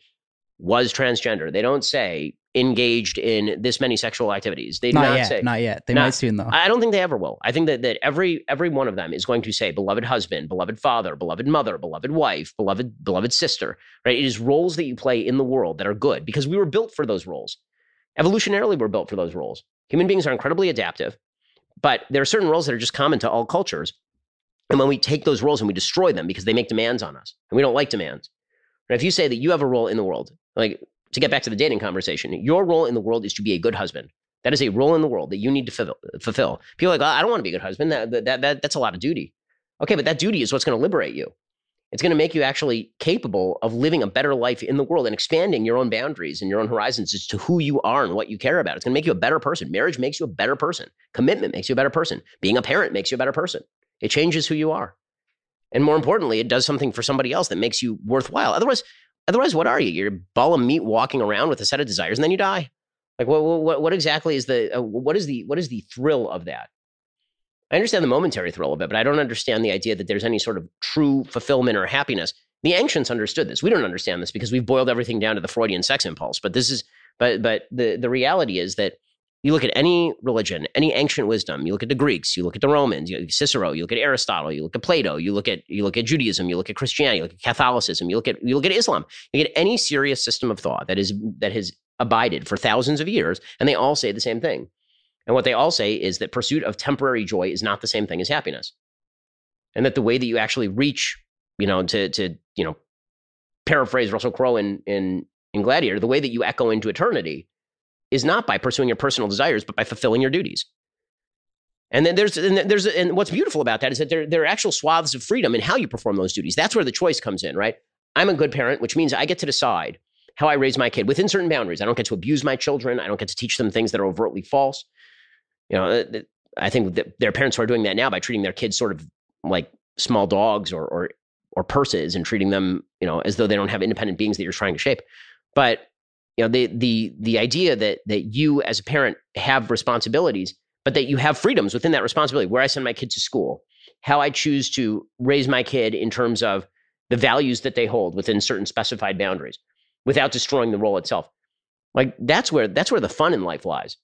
was transgender. They don't say engaged in this many sexual activities. They do Not not, yet, say not yet. They Nah, might soon, though. I don't think they ever will. I think that, that every every one of them is going to say beloved husband, beloved father, beloved mother, beloved wife, beloved beloved sister. Right? It is roles that you play in the world that are good because we were built for those roles. Evolutionarily, we're built for those roles. Human beings are incredibly adaptive, but there are certain roles that are just common to all cultures. And when we take those roles and we destroy them because they make demands on us, and we don't like demands. Right? If you say that you have a role in the world, like to get back to the dating conversation, your role in the world is to be a good husband. That is a role in the world that you need to fulfill. People are like, "Oh, I don't want to be a good husband. That, that, that, that's a lot of duty. Okay, but that duty is what's going to liberate you. It's going to make you actually capable of living a better life in the world and expanding your own boundaries and your own horizons as to who you are and what you care about. It's going to make you a better person. Marriage makes you a better person. Commitment makes you a better person. Being a parent makes you a better person. It changes who you are. And more importantly, it does something for somebody else that makes you worthwhile. Otherwise, otherwise, what are you? You're a ball of meat walking around with a set of desires, and then you die. Like, what, what, what exactly is the uh, what is the what is the thrill of that? I understand the momentary thrill of it, but I don't understand the idea that there's any sort of true fulfillment or happiness. The ancients understood this. We don't understand this because we've boiled everything down to the Freudian sex impulse. But this is, but but the the reality is that you look at any religion, any ancient wisdom. You look at the Greeks, you look at the Romans, you look at Cicero, you look at Aristotle, you look at Plato, you look at you look at Judaism, you look at Christianity, you look at Catholicism, you look at you look at Islam. You get any serious system of thought that is that has abided for thousands of years, and they all say the same thing. And what they all say is that pursuit of temporary joy is not the same thing as happiness. And that the way that you actually reach, you know, to to, you know, paraphrase Russell Crowe in in in Gladiator, the way that you echo into eternity is not by pursuing your personal desires, but by fulfilling your duties. And then there's and there's and what's beautiful about that is that there there are actual swaths of freedom in how you perform those duties. That's where the choice comes in, right? I'm a good parent, which means I get to decide how I raise my kid within certain boundaries. I don't get to abuse my children. I don't get to teach them things that are overtly false. You know, uh, I think are parents who are doing that now by treating their kids sort of like small dogs or, or or purses and treating them, you know, as though they don't have independent beings that you're trying to shape. But you know, the the the idea that that you as a parent have responsibilities, but that you have freedoms within that responsibility. Where I send my kid to school, how I choose to raise my kid in terms of the values that they hold within certain specified boundaries, without destroying the role itself. Like that's where that's where the fun in life lies.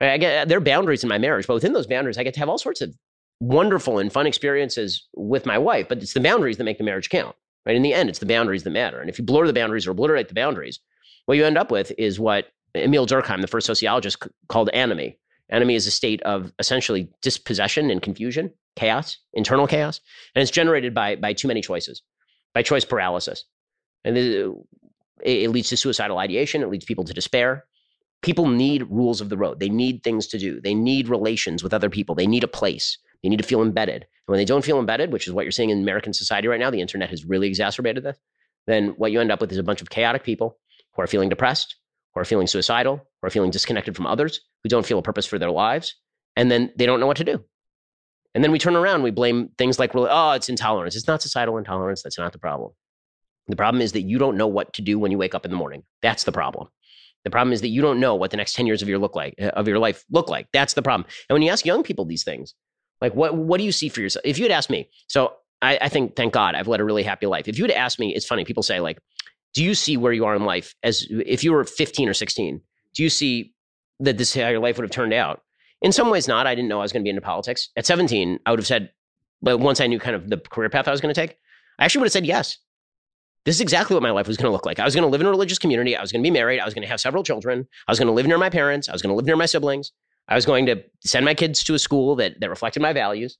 I get there are boundaries in my marriage, but within those boundaries, I get to have all sorts of wonderful and fun experiences with my wife. But it's the boundaries that make the marriage count. Right? In the end, it's the boundaries that matter. And if you blur the boundaries or obliterate the boundaries, what you end up with is what Emil Durkheim, the first sociologist, called anomie. Anomie is a state of essentially dispossession and confusion, chaos, internal chaos, and it's generated by by too many choices, by choice paralysis, and it leads to suicidal ideation. It leads people to despair. People need rules of the road. They need things to do. They need relations with other people. They need a place. They need to feel embedded. And when they don't feel embedded, which is what you're seeing in American society right now, the internet has really exacerbated this. Then what you end up with is a bunch of chaotic people who are feeling depressed, who are feeling suicidal, who are feeling disconnected from others, who don't feel a purpose for their lives, and then they don't know what to do. And then we turn around, we blame things like, oh, it's intolerance. It's not societal intolerance. That's not the problem. The problem is that you don't know what to do when you wake up in the morning. That's the problem. The problem is that you don't know what the next 10 years of your look like uh, of your life look like. That's the problem. And when you ask young people these things, like what what do you see for yourself? If you had asked me, so I, I think thank God I've led a really happy life. If you had asked me, it's funny, people say, like, do you see where you are in life as if you were 15 or 16? Do you see that this is how your life would have turned out? In some ways, not. I didn't know I was going to be into politics. At 17, I would have said, but once I knew kind of the career path I was going to take, I actually would have said yes. This is exactly what my life was going to look like. I was going to live in a religious community. I was going to be married. I was going to have several children. I was going to live near my parents. I was going to live near my siblings. I was going to send my kids to a school that, that reflected my values.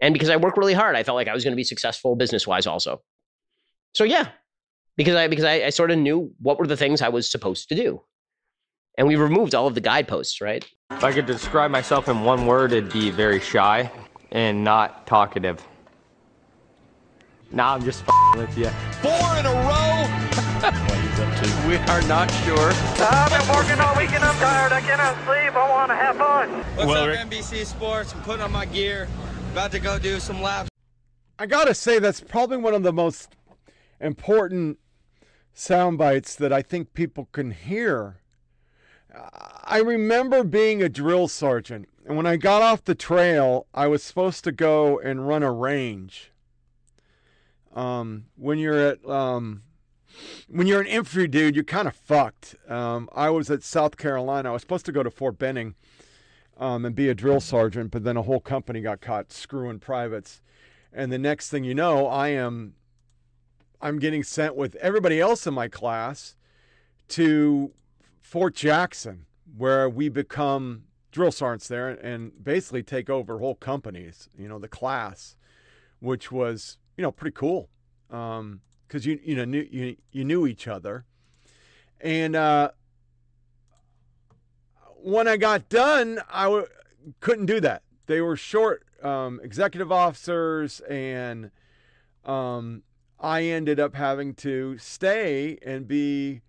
And because I worked really hard, I felt like I was going to be successful business wise also. So yeah, because I because I, I sort of knew what were the things I was supposed to do. And we removed all of the guideposts, right? If I could describe myself in one word, it'd be very shy and not talkative. Nah, I'm just f***ing with you. Four in a row. We are not sure. I've been working all weekend. I'm tired. I cannot sleep. I want to have fun. What's Well, up, Rick- NBC Sports? I'm putting on my gear. About to go do some laps. I gotta say that's probably one of the most important sound bites that I think people can hear. I remember being a drill sergeant, and when I got off the trail, I was supposed to go and run a range. Um, when you're at um, when you're an infantry dude, you're kind of fucked. Um, I was at South Carolina. I was supposed to go to Fort Benning um, and be a drill sergeant, but then a whole company got caught screwing privates. And the next thing you know, I am I'm getting sent with everybody else in my class to Fort Jackson, where we become drill sergeants there and basically take over whole companies. You know, the class, which was you know pretty cool, because you you know knew you you knew each other, and uh, when I got done, I w- couldn't do that. They were short um, executive officers, and um, I ended up having to stay and be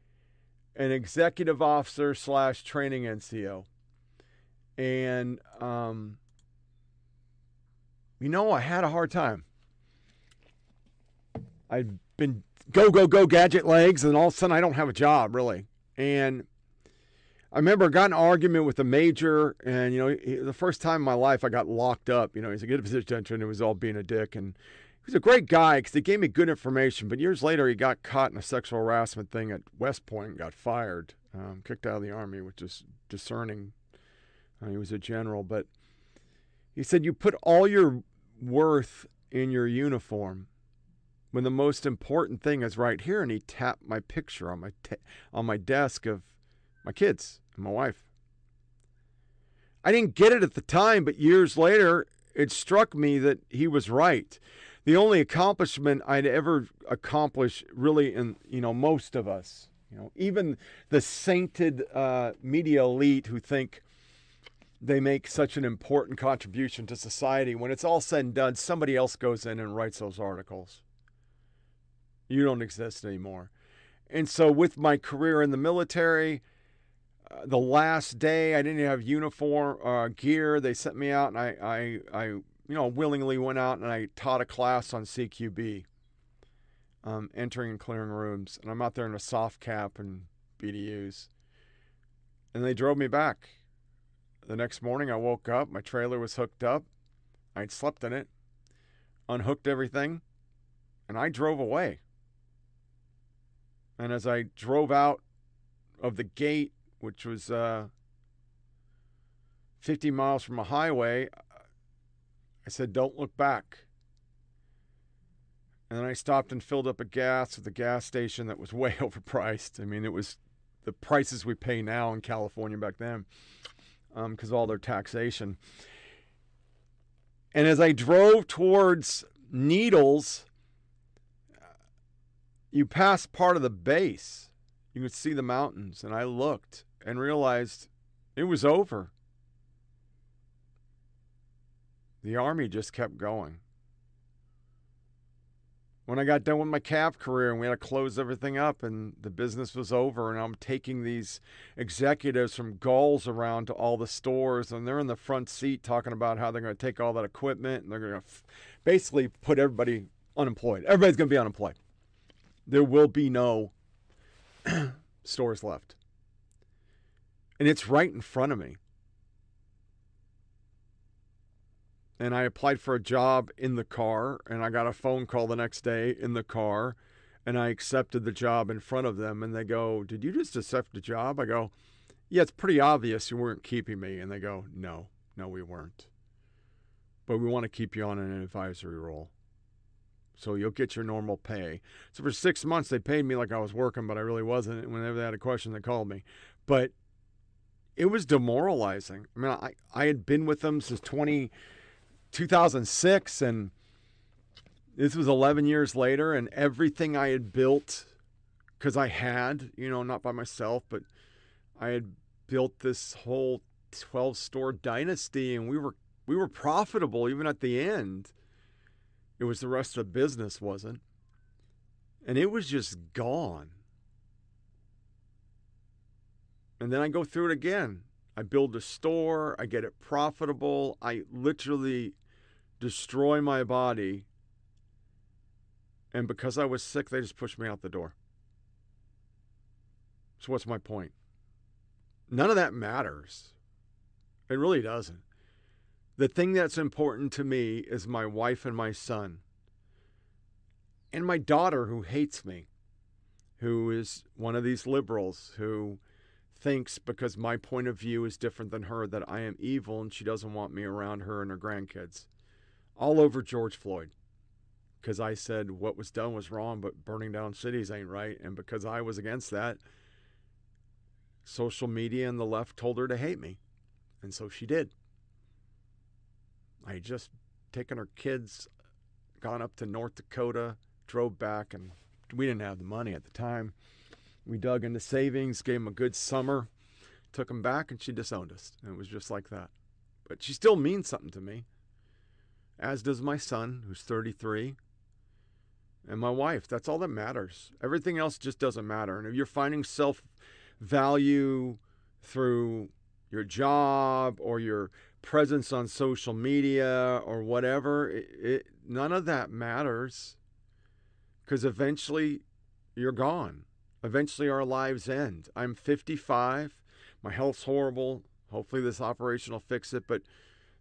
an executive officer slash training NCO. And, um, you know, I had a hard time. I'd been go, go, go gadget legs, and all of a sudden I don't have a job, really. And I remember I got an argument with a major, and you know, he, the first time in my life I got locked up. You know, he's a good position, and it was all being a dick, and he was a great guy because he gave me good information. But years later, he got caught in a sexual harassment thing at West Point and got fired, um, kicked out of the army, which is discerning. Uh, he was a general, but he said you put all your worth in your uniform when the most important thing is right here. And he tapped my picture on my on my desk of my kids and my wife. I didn't get it at the time, but years later, it struck me that he was right. The only accomplishment I'd ever accomplished, really, in you know most of us, you know, even the sainted uh, media elite who think they make such an important contribution to society, when it's all said and done, somebody else goes in and writes those articles. You don't exist anymore. And so, with my career in the military, uh, the last day I didn't have uniform uh, gear. They sent me out, and I, I, I, you know, willingly went out and I taught a class on CQB, um, entering and clearing rooms, and I'm out there in a soft cap and BDUs, and they drove me back. The next morning, I woke up. My trailer was hooked up. I'd slept in it, unhooked everything, and I drove away. And as I drove out of the gate, which was uh, 50 miles from a highway, I said, Don't look back. And then I stopped and filled up a gas at the gas station that was way overpriced. I mean, it was the prices we pay now in California back then because um, all their taxation. And as I drove towards Needles, you pass part of the base. You could see the mountains. And I looked and realized it was over. The Army just kept going. When I got done with my CAV career and we had to close everything up and the business was over, and I'm taking these executives from Gulls around to all the stores, and they're in the front seat talking about how they're going to take all that equipment and they're going to basically put everybody unemployed. Everybody's going to be unemployed. There will be no stores left. And it's right in front of me. and I applied for a job in the car and I got a phone call the next day in the car and I accepted the job in front of them and they go, "Did you just accept the job?" I go, "Yeah, it's pretty obvious you weren't keeping me." And they go, "No, no, we weren't. But we want to keep you on an advisory role." So you'll get your normal pay. So for six months, they paid me like I was working, but I really wasn't. Whenever they had a question, they called me. But it was demoralizing. I mean, I, I had been with them since 20, 2006 and this was 11 years later and everything i had built because i had you know not by myself but i had built this whole 12 store dynasty and we were we were profitable even at the end it was the rest of the business wasn't and it was just gone and then i go through it again i build a store i get it profitable i literally destroy my body. And because I was sick, they just pushed me out the door. So, what's my point? None of that matters. It really doesn't. The thing that's important to me is my wife and my son. And my daughter, who hates me, who is one of these liberals who thinks because my point of view is different than her that I am evil and she doesn't want me around her and her grandkids all over George Floyd because I said what was done was wrong, but burning down cities ain't right. And because I was against that, social media and the left told her to hate me. And so she did. I had just taken her kids, gone up to North Dakota, drove back, and we didn't have the money at the time. We dug into savings, gave them a good summer, took them back, and she disowned us. And it was just like that. But she still means something to me as does my son, who's 33, and my wife. That's all that matters. Everything else just doesn't matter. And if you're finding self value through your job or your presence on social media or whatever, it, it, none of that matters because eventually you're gone. Eventually our lives end. I'm 55. My health's horrible. Hopefully this operation will fix it, but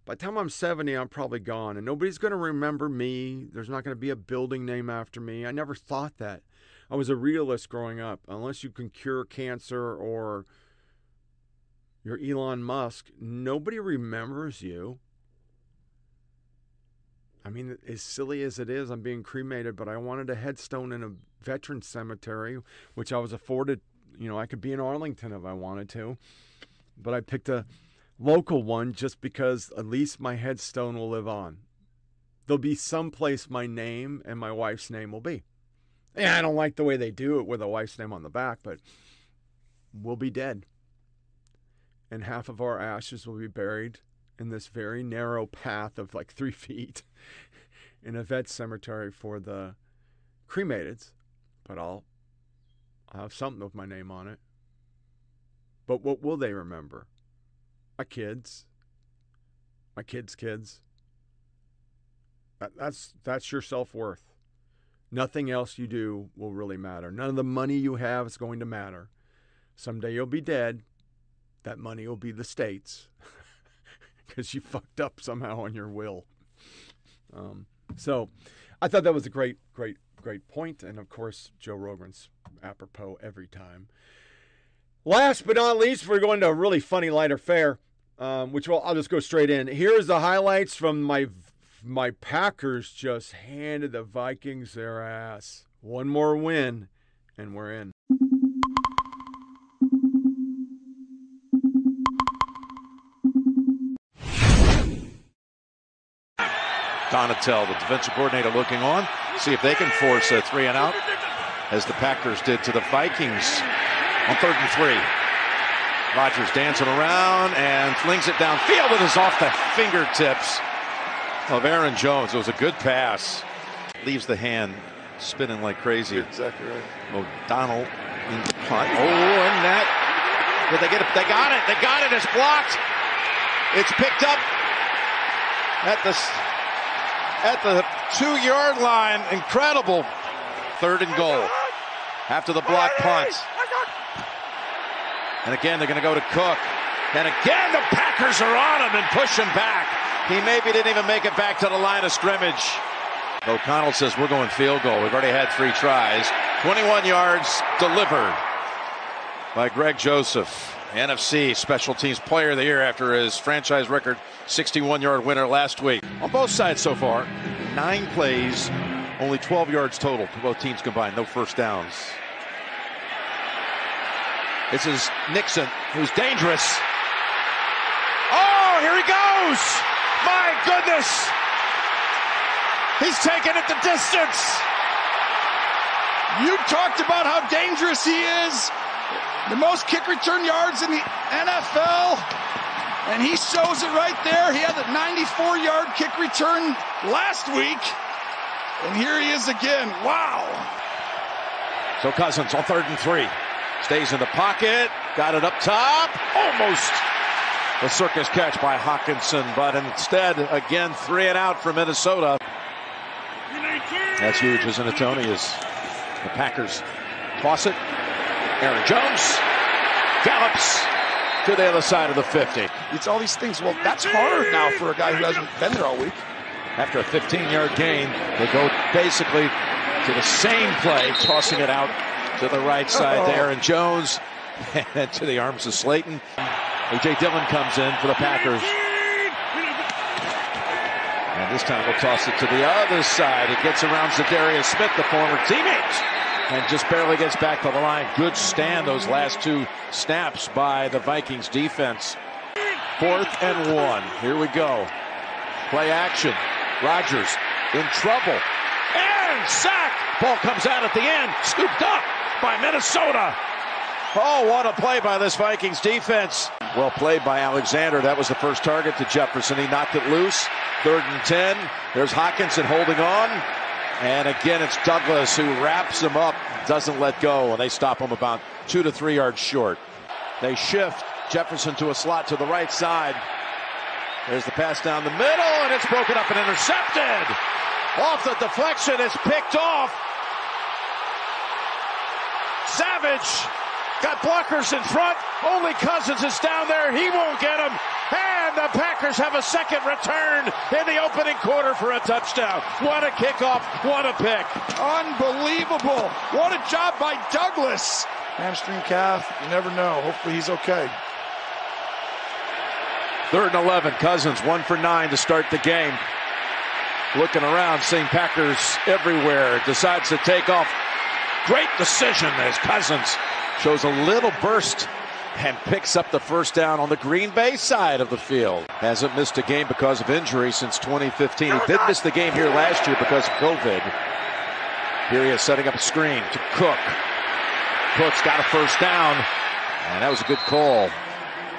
by the time I'm 70, I'm probably gone, and nobody's going to remember me. There's not going to be a building name after me. I never thought that. I was a realist growing up. Unless you can cure cancer or you're Elon Musk, nobody remembers you. I mean, as silly as it is, I'm being cremated, but I wanted a headstone in a veteran cemetery, which I was afforded. You know, I could be in Arlington if I wanted to, but I picked a local one just because at least my headstone will live on. There'll be some place my name and my wife's name will be. Yeah, I don't like the way they do it with a wife's name on the back, but we'll be dead. And half of our ashes will be buried in this very narrow path of like three feet in a vet cemetery for the cremated. But I'll, I'll have something with my name on it. But what will they remember? my kids, my kids' kids. That, that's that's your self worth. Nothing else you do will really matter. None of the money you have is going to matter. Someday you'll be dead. That money will be the state's because you fucked up somehow on your will. Um, so I thought that was a great, great, great point. And of course, Joe Rogan's apropos every time. Last but not least, we're going to a really funny lighter fare, um, which will, I'll just go straight in. Here's the highlights from my my Packers just handed the Vikings their ass. One more win, and we're in. Donatell, the defensive coordinator, looking on, see if they can force a three and out, as the Packers did to the Vikings on third and three. Rodgers dancing around and flings it downfield. It is off the fingertips of Aaron Jones. It was a good pass. Leaves the hand spinning like crazy. exactly right. O'Donnell in the punt. Oh, and that. Did they get it? They got it. They got it. It's blocked. It's picked up at the at the two yard line. Incredible. Third and goal. After the block punt. And again, they're going to go to Cook. And again, the Packers are on him and push him back. He maybe didn't even make it back to the line of scrimmage. O'Connell says we're going field goal. We've already had three tries. 21 yards delivered by Greg Joseph. NFC Special Teams Player of the Year after his franchise record 61 yard winner last week. On both sides so far, nine plays, only 12 yards total for both teams combined. No first downs. This is Nixon, who's dangerous. Oh, here he goes! My goodness! He's taking it the distance. You talked about how dangerous he is. The most kick return yards in the NFL. And he shows it right there. He had a 94 yard kick return last week. And here he is again. Wow. So Cousins on third and three. Stays in the pocket. Got it up top. Almost a circus catch by Hockenson, but instead, again, three and out for Minnesota. That's huge, isn't it, Tony? As the Packers toss it. Aaron Jones gallops to the other side of the 50. It's all these things. Well, that's hard now for a guy who hasn't been there all week. After a 15 yard gain, they go basically to the same play, tossing it out to the right side to Aaron Jones and to the arms of Slayton. A.J. Dillon comes in for the Packers. And this time we'll toss it to the other side. It gets around Za'Darius Smith, the former teammate, and just barely gets back to the line. Good stand those last two snaps by the Vikings defense. Fourth and one. Here we go. Play action. Rodgers in trouble. And sack. Ball comes out at the end. Scooped up by Minnesota. Oh, what a play by this Vikings defense. Well played by Alexander. That was the first target to Jefferson. He knocked it loose. Third and 10. There's Hockenson holding on. And again, it's Douglas who wraps him up, doesn't let go, and they stop him about two to three yards short. They shift Jefferson to a slot to the right side. There's the pass down the middle, and it's broken up and intercepted. Off the deflection, it's picked off. Savage got blockers in front. Only Cousins is down there. He won't get him. And the Packers have a second return in the opening quarter for a touchdown. What a kickoff. What a pick. Unbelievable. What a job by Douglas. Hamstring calf. You never know. Hopefully he's okay. Third and 11. Cousins one for nine to start the game. Looking around, seeing Packers everywhere. Decides to take off. Great decision as Cousins shows a little burst and picks up the first down on the Green Bay side of the field. Hasn't missed a game because of injury since 2015. He did miss the game here last year because of COVID. Here he is setting up a screen to Cook. Cook's got a first down, and that was a good call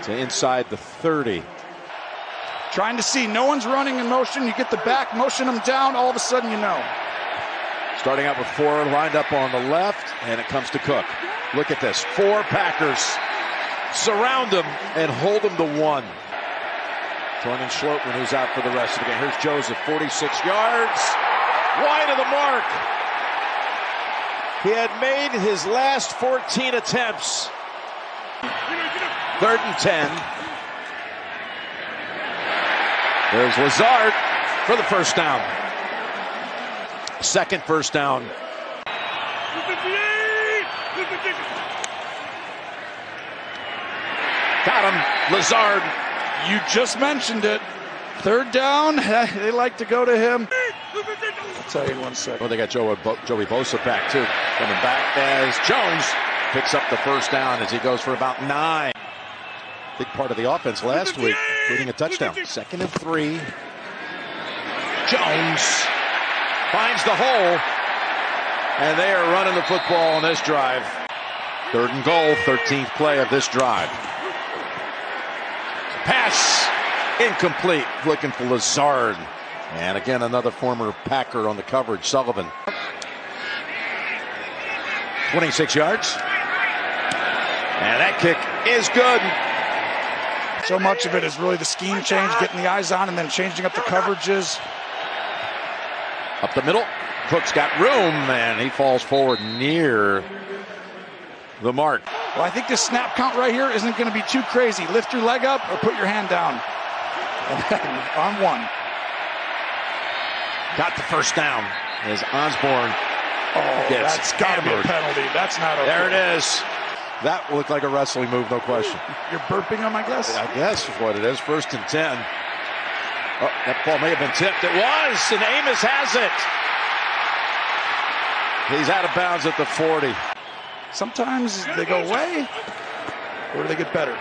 to inside the 30. Trying to see. No one's running in motion. You get the back, motion them down. All of a sudden, you know. Starting out with four lined up on the left, and it comes to Cook. Look at this. Four Packers surround him and hold him to one. Joining Schlottmann, who's out for the rest of the game. Here's Joseph, 46 yards. Wide of the mark. He had made his last 14 attempts. Third and 10. There's Lazard for the first down. Second first down. Got him. Lazard. You just mentioned it. Third down. They like to go to him. I'll tell you in one second. Well, they got Joey, Bo- Joey Bosa back, too. Coming back as Jones picks up the first down as he goes for about nine. Big part of the offense last week, including a touchdown. Second and three. Jones finds the hole, and they are running the football on this drive. Third and goal, 13th play of this drive. Pass incomplete, looking for Lazard. And again, another former Packer on the coverage, Sullivan. 26 yards. And that kick is good. So much of it is really the scheme change, getting the eyes on, and then changing up the coverages. Up the middle. Cook's got room, and he falls forward near the mark. Well, I think this snap count right here isn't going to be too crazy. Lift your leg up or put your hand down. on one. Got the first down as Osborn Oh, gets that's got to be a penalty. That's not okay. There it is. That looked like a wrestling move, no question. You're burping him, I guess? I guess is what it is. First and 10. Oh, that ball may have been tipped. It was, and Amos has it. He's out of bounds at the 40. Sometimes they go away, or do they get better?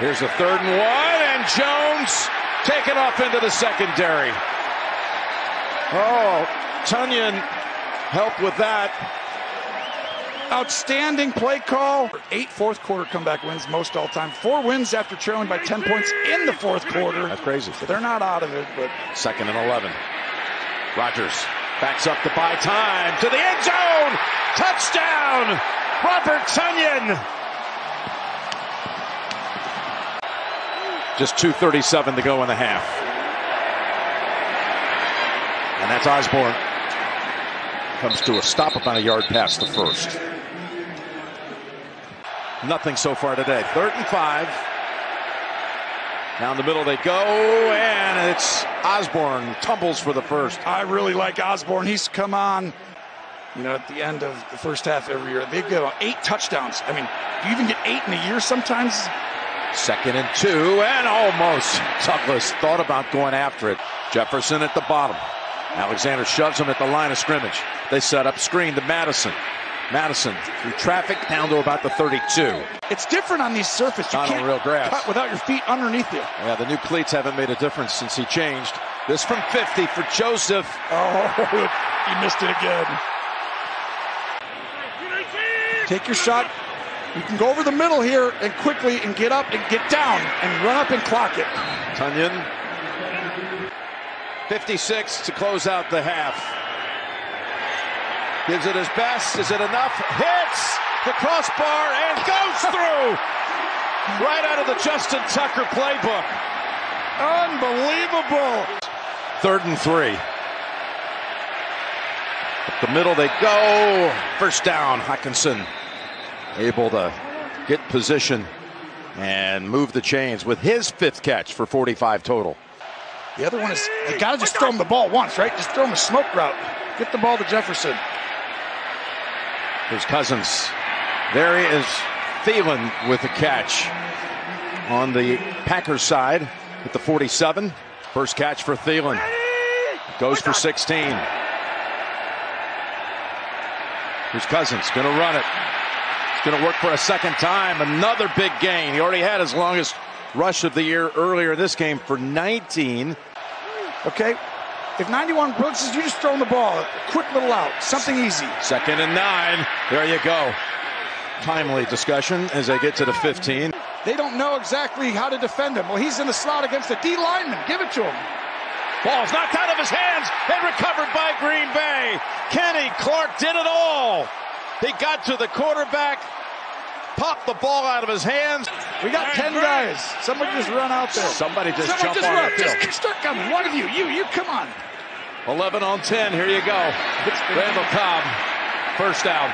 Here's a third and one, and Jones taken off into the secondary. Oh, Tonyan helped with that. Outstanding play call. Eight fourth quarter comeback wins, most all time. Four wins after trailing by 10 points in the fourth quarter. That's crazy. So they're not out of it, but Second and 11. Rodgers backs up to buy time to the end zone. Touchdown, Robert Tonyan. Just 2.37 to go in the half. And that's Osborn. Comes to a stop about a yard past the first. Nothing so far today. Third and five. Down the middle they go, and it's Osborn tumbles for the first. I really like Osborn. He's come on, you know, at the end of the first half every year. They go eight touchdowns. I mean, do you even get eight in a year sometimes? Second and two, and almost Douglas thought about going after it. Jefferson at the bottom. Alexander shoves him at the line of scrimmage. They set up screen to Mattison. Mattison through traffic down to about the 32. It's different on these surfaces. You Not on can't real grass. cut without your feet underneath you. Yeah, the new cleats haven't made a difference since he changed. This from 50 for Joseph. Oh, he missed it again. Take your shot. You can go over the middle here and quickly and get up and get down and run up and clock it. Tonyan. 56 to close out the half. Gives it his best. Is it enough? Hits the crossbar and goes through. right out of the Justin Tucker playbook. Unbelievable. Third and three. Up the middle they go. First down, Hockenson able to get position and move the chains with his fifth catch for 45 total. The other one is you got to just throw him the ball once, right? Just throw him a smoke route. Get the ball to Jefferson. His Cousins. There he is, Thielen with the catch on the Packers side at the 47. First catch for Thielen. Goes for 16. Here's Cousins, going to run it. It's going to work for a second time. Another big gain. He already had his longest rush of the year earlier in this game for 19. Okay. If 91 Brooks is, you just throw him the ball. Quick little out. Something easy. Second and nine. There you go. Timely discussion as they get to the 15. They don't know exactly how to defend him. Well, he's in the slot against the D lineman. Give it to him. Ball's knocked out of his hands and recovered by Green Bay. Kenny Clark did it all. He got to the quarterback, popped the ball out of his hands. We got 10 guys. Somebody just run out there. Somebody just Somebody jump just on run. it, too. Just start coming. One of you. You. You. Come on. 11 on 10. Here you go. Randall Cobb, first down.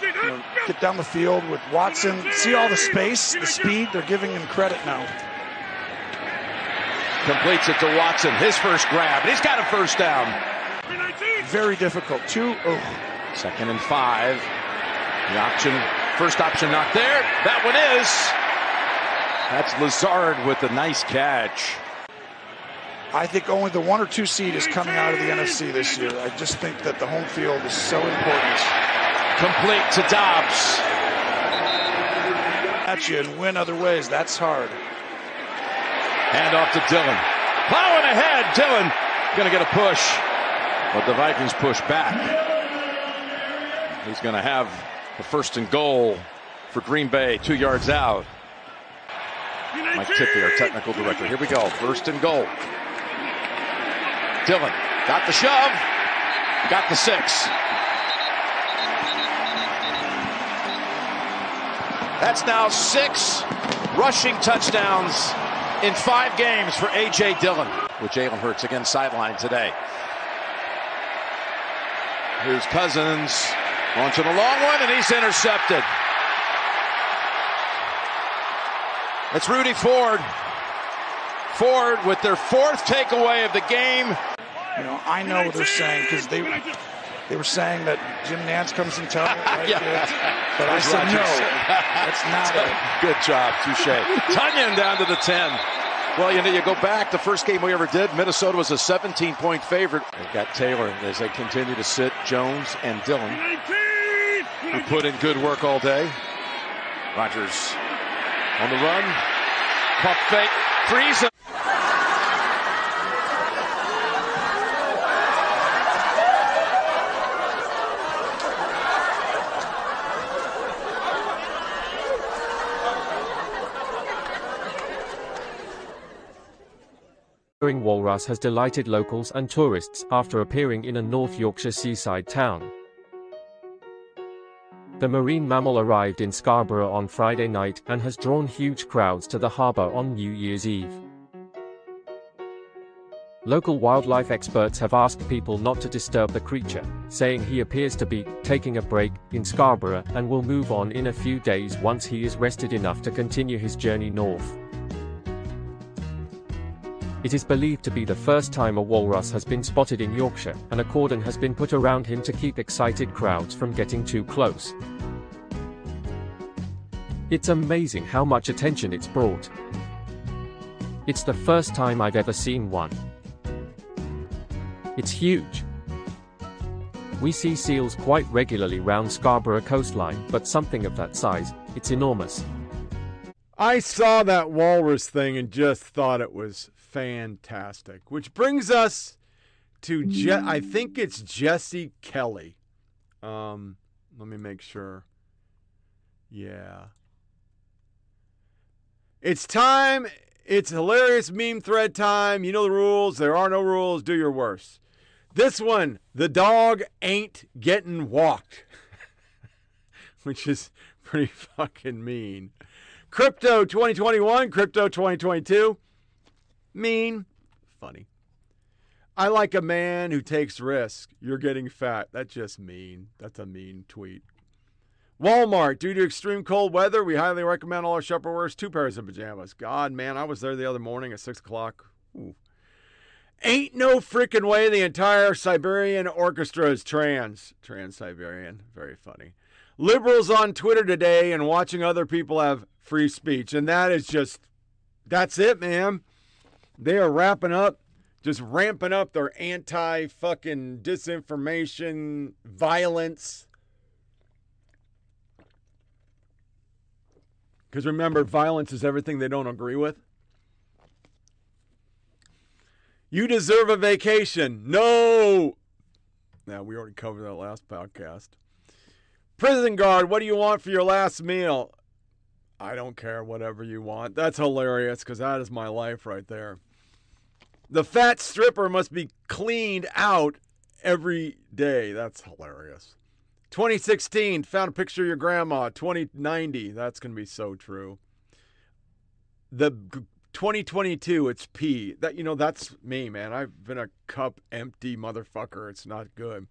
you know, get down the field with Watson. See all the space, the speed. They're giving him credit now. Completes it to Watson. His first grab. And he's got a first down. Very difficult. Two. Oh. Second and five. The option, first option not there. That one is. That's Lazard with a nice catch. I think only the one or two seed is coming out of the NFC this year. I just think that the home field is so important. Complete to Dobbs. At you and win other ways. That's hard. Hand off to Dillon. Plowing ahead. Dillon going to get a push. But the Vikings push back. He's going to have the first and goal for Green Bay, two yards out. Mike Tippy, our technical director. Here we go. First and goal. Dillon got the shove, got the six. That's now six rushing touchdowns in five games for A.J. Dillon. With Jalen Hurts again sidelined today. Here's Cousins launching a long one, and he's intercepted. It's Rudy Ford. Ford with their fourth takeaway of the game. You know, I know what they're saying because they they were saying that Jim Nantz comes in tells me, right? yeah. But I said no. That's not it. Good job, touche. Tonyan down to the 10. Well, you know, you go back, the first game we ever did, Minnesota was a 17 point favorite. They've got Taylor as they continue to sit Jones and Dillon, who put in good work all day. Rodgers on the run. Pump fake. Freeze Walrus has delighted locals and tourists after appearing in a North Yorkshire seaside town. The marine mammal arrived in Scarborough on Friday night and has drawn huge crowds to the harbour on New Year's Eve. Local wildlife experts have asked people not to disturb the creature, saying he appears to be taking a break in Scarborough and will move on in a few days once he is rested enough to continue his journey north. It is believed to be the first time a walrus has been spotted in Yorkshire, and a cordon has been put around him to keep excited crowds from getting too close. It's amazing how much attention it's brought. It's the first time I've ever seen one. It's huge. We see seals quite regularly round Scarborough coastline, but something of that size, it's enormous. I saw that walrus thing and just thought it was fantastic. Which brings us to Je- I think it's Jesse Kelly. Um, let me make sure. Yeah. It's time. It's hilarious meme thread time. You know the rules. There are no rules. Do your worst. This one, the dog ain't getting walked, which is pretty fucking mean. Crypto 2021, crypto 2022. Mean, funny. I like a man who takes risk. You're getting fat. That's just mean. That's a mean tweet. Walmart, due to extreme cold weather, we highly recommend all our shopper wears two pairs of pajamas. God, man, I was there the other morning at 6 o'clock. Ooh. Ain't no freaking way the entire Siberian orchestra is trans. Trans Siberian. Very funny. Liberals on Twitter today and watching other people have free speech. And that is just, that's it, man. They are wrapping up, just ramping up their anti fucking disinformation, violence. Because remember, violence is everything they don't agree with. You deserve a vacation. No. Now, we already covered that last podcast. Prison guard, what do you want for your last meal? I don't care, whatever you want. That's hilarious because that is my life right there. The fat stripper must be cleaned out every day. That's hilarious. 2016, found a picture of your grandma. 2090, that's going to be so true. The 2022, it's P. That you know, that's me, man. I've been a cup empty motherfucker. It's not good.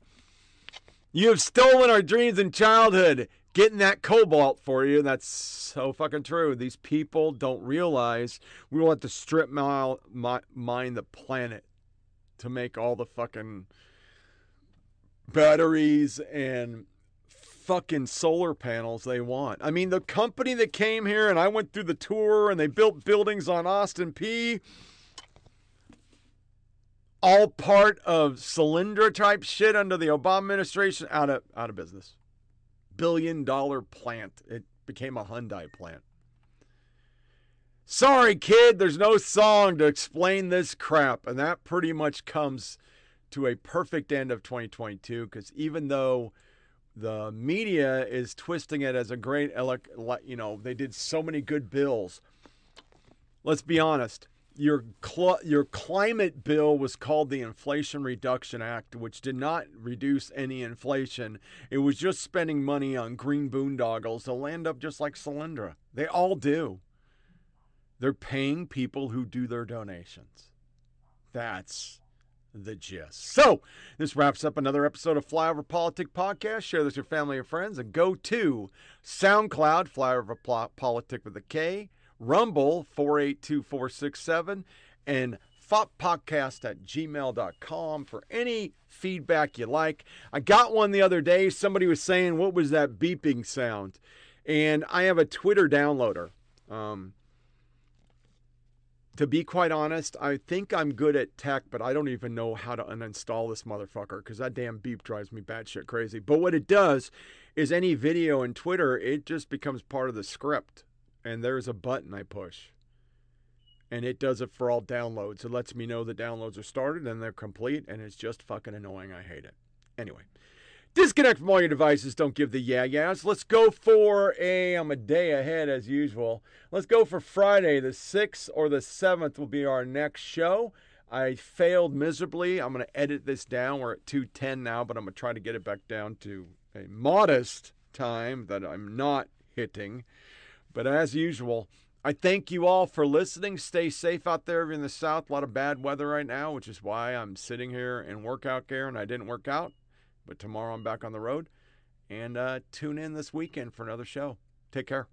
You have stolen our dreams in childhood. Getting that cobalt for you. That's so fucking true. These people don't realize we will have to strip mile, mi- mine the planet to make all the fucking batteries and fucking solar panels they want. I mean, the company that came here and I went through the tour and they built buildings on Austin P. All part of Solyndra type shit under the Obama administration out of out of business. Billion dollar plant. It became a Hyundai plant. Sorry, kid, there's no song to explain this crap. And that pretty much comes to a perfect end of 2022 because even though the media is twisting it as a great, you know, they did so many good bills. Let's be honest your cl- your climate bill was called the Inflation Reduction Act, which did not reduce any inflation. It was just spending money on green boondoggles. They'll end up just like Solyndra. They all do. They're paying people who do their donations. That's the gist. So, this wraps up another episode of Flyover Politic Podcast. Share this with your family and friends and go to SoundCloud, Flyover Politic with a K Rumble 482467 and foppodcast at gmail.com for any feedback you like. I got one the other day. Somebody was saying, What was that beeping sound? And I have a Twitter downloader. Um, to be quite honest, I think I'm good at tech, but I don't even know how to uninstall this motherfucker because that damn beep drives me batshit crazy. But what it does is any video in Twitter, it just becomes part of the script and there's a button I push. And it does it for all downloads. It lets me know the downloads are started and they're complete, and it's just fucking annoying. I hate it. Anyway, disconnect from all your devices. Don't give the yeah yeahs. Let's go for a. I'm a day ahead as usual. Let's go for Friday, the 6th or the 7th will be our next show. I failed miserably. I'm going to edit this down. We're at 210 now, but I'm going to try to get it back down to a modest time that I'm not hitting. But as usual, I thank you all for listening. Stay safe out there in the South. A lot of bad weather right now, which is why I'm sitting here in workout gear and I didn't work out. But tomorrow I'm back on the road. And uh, tune in this weekend for another show. Take care.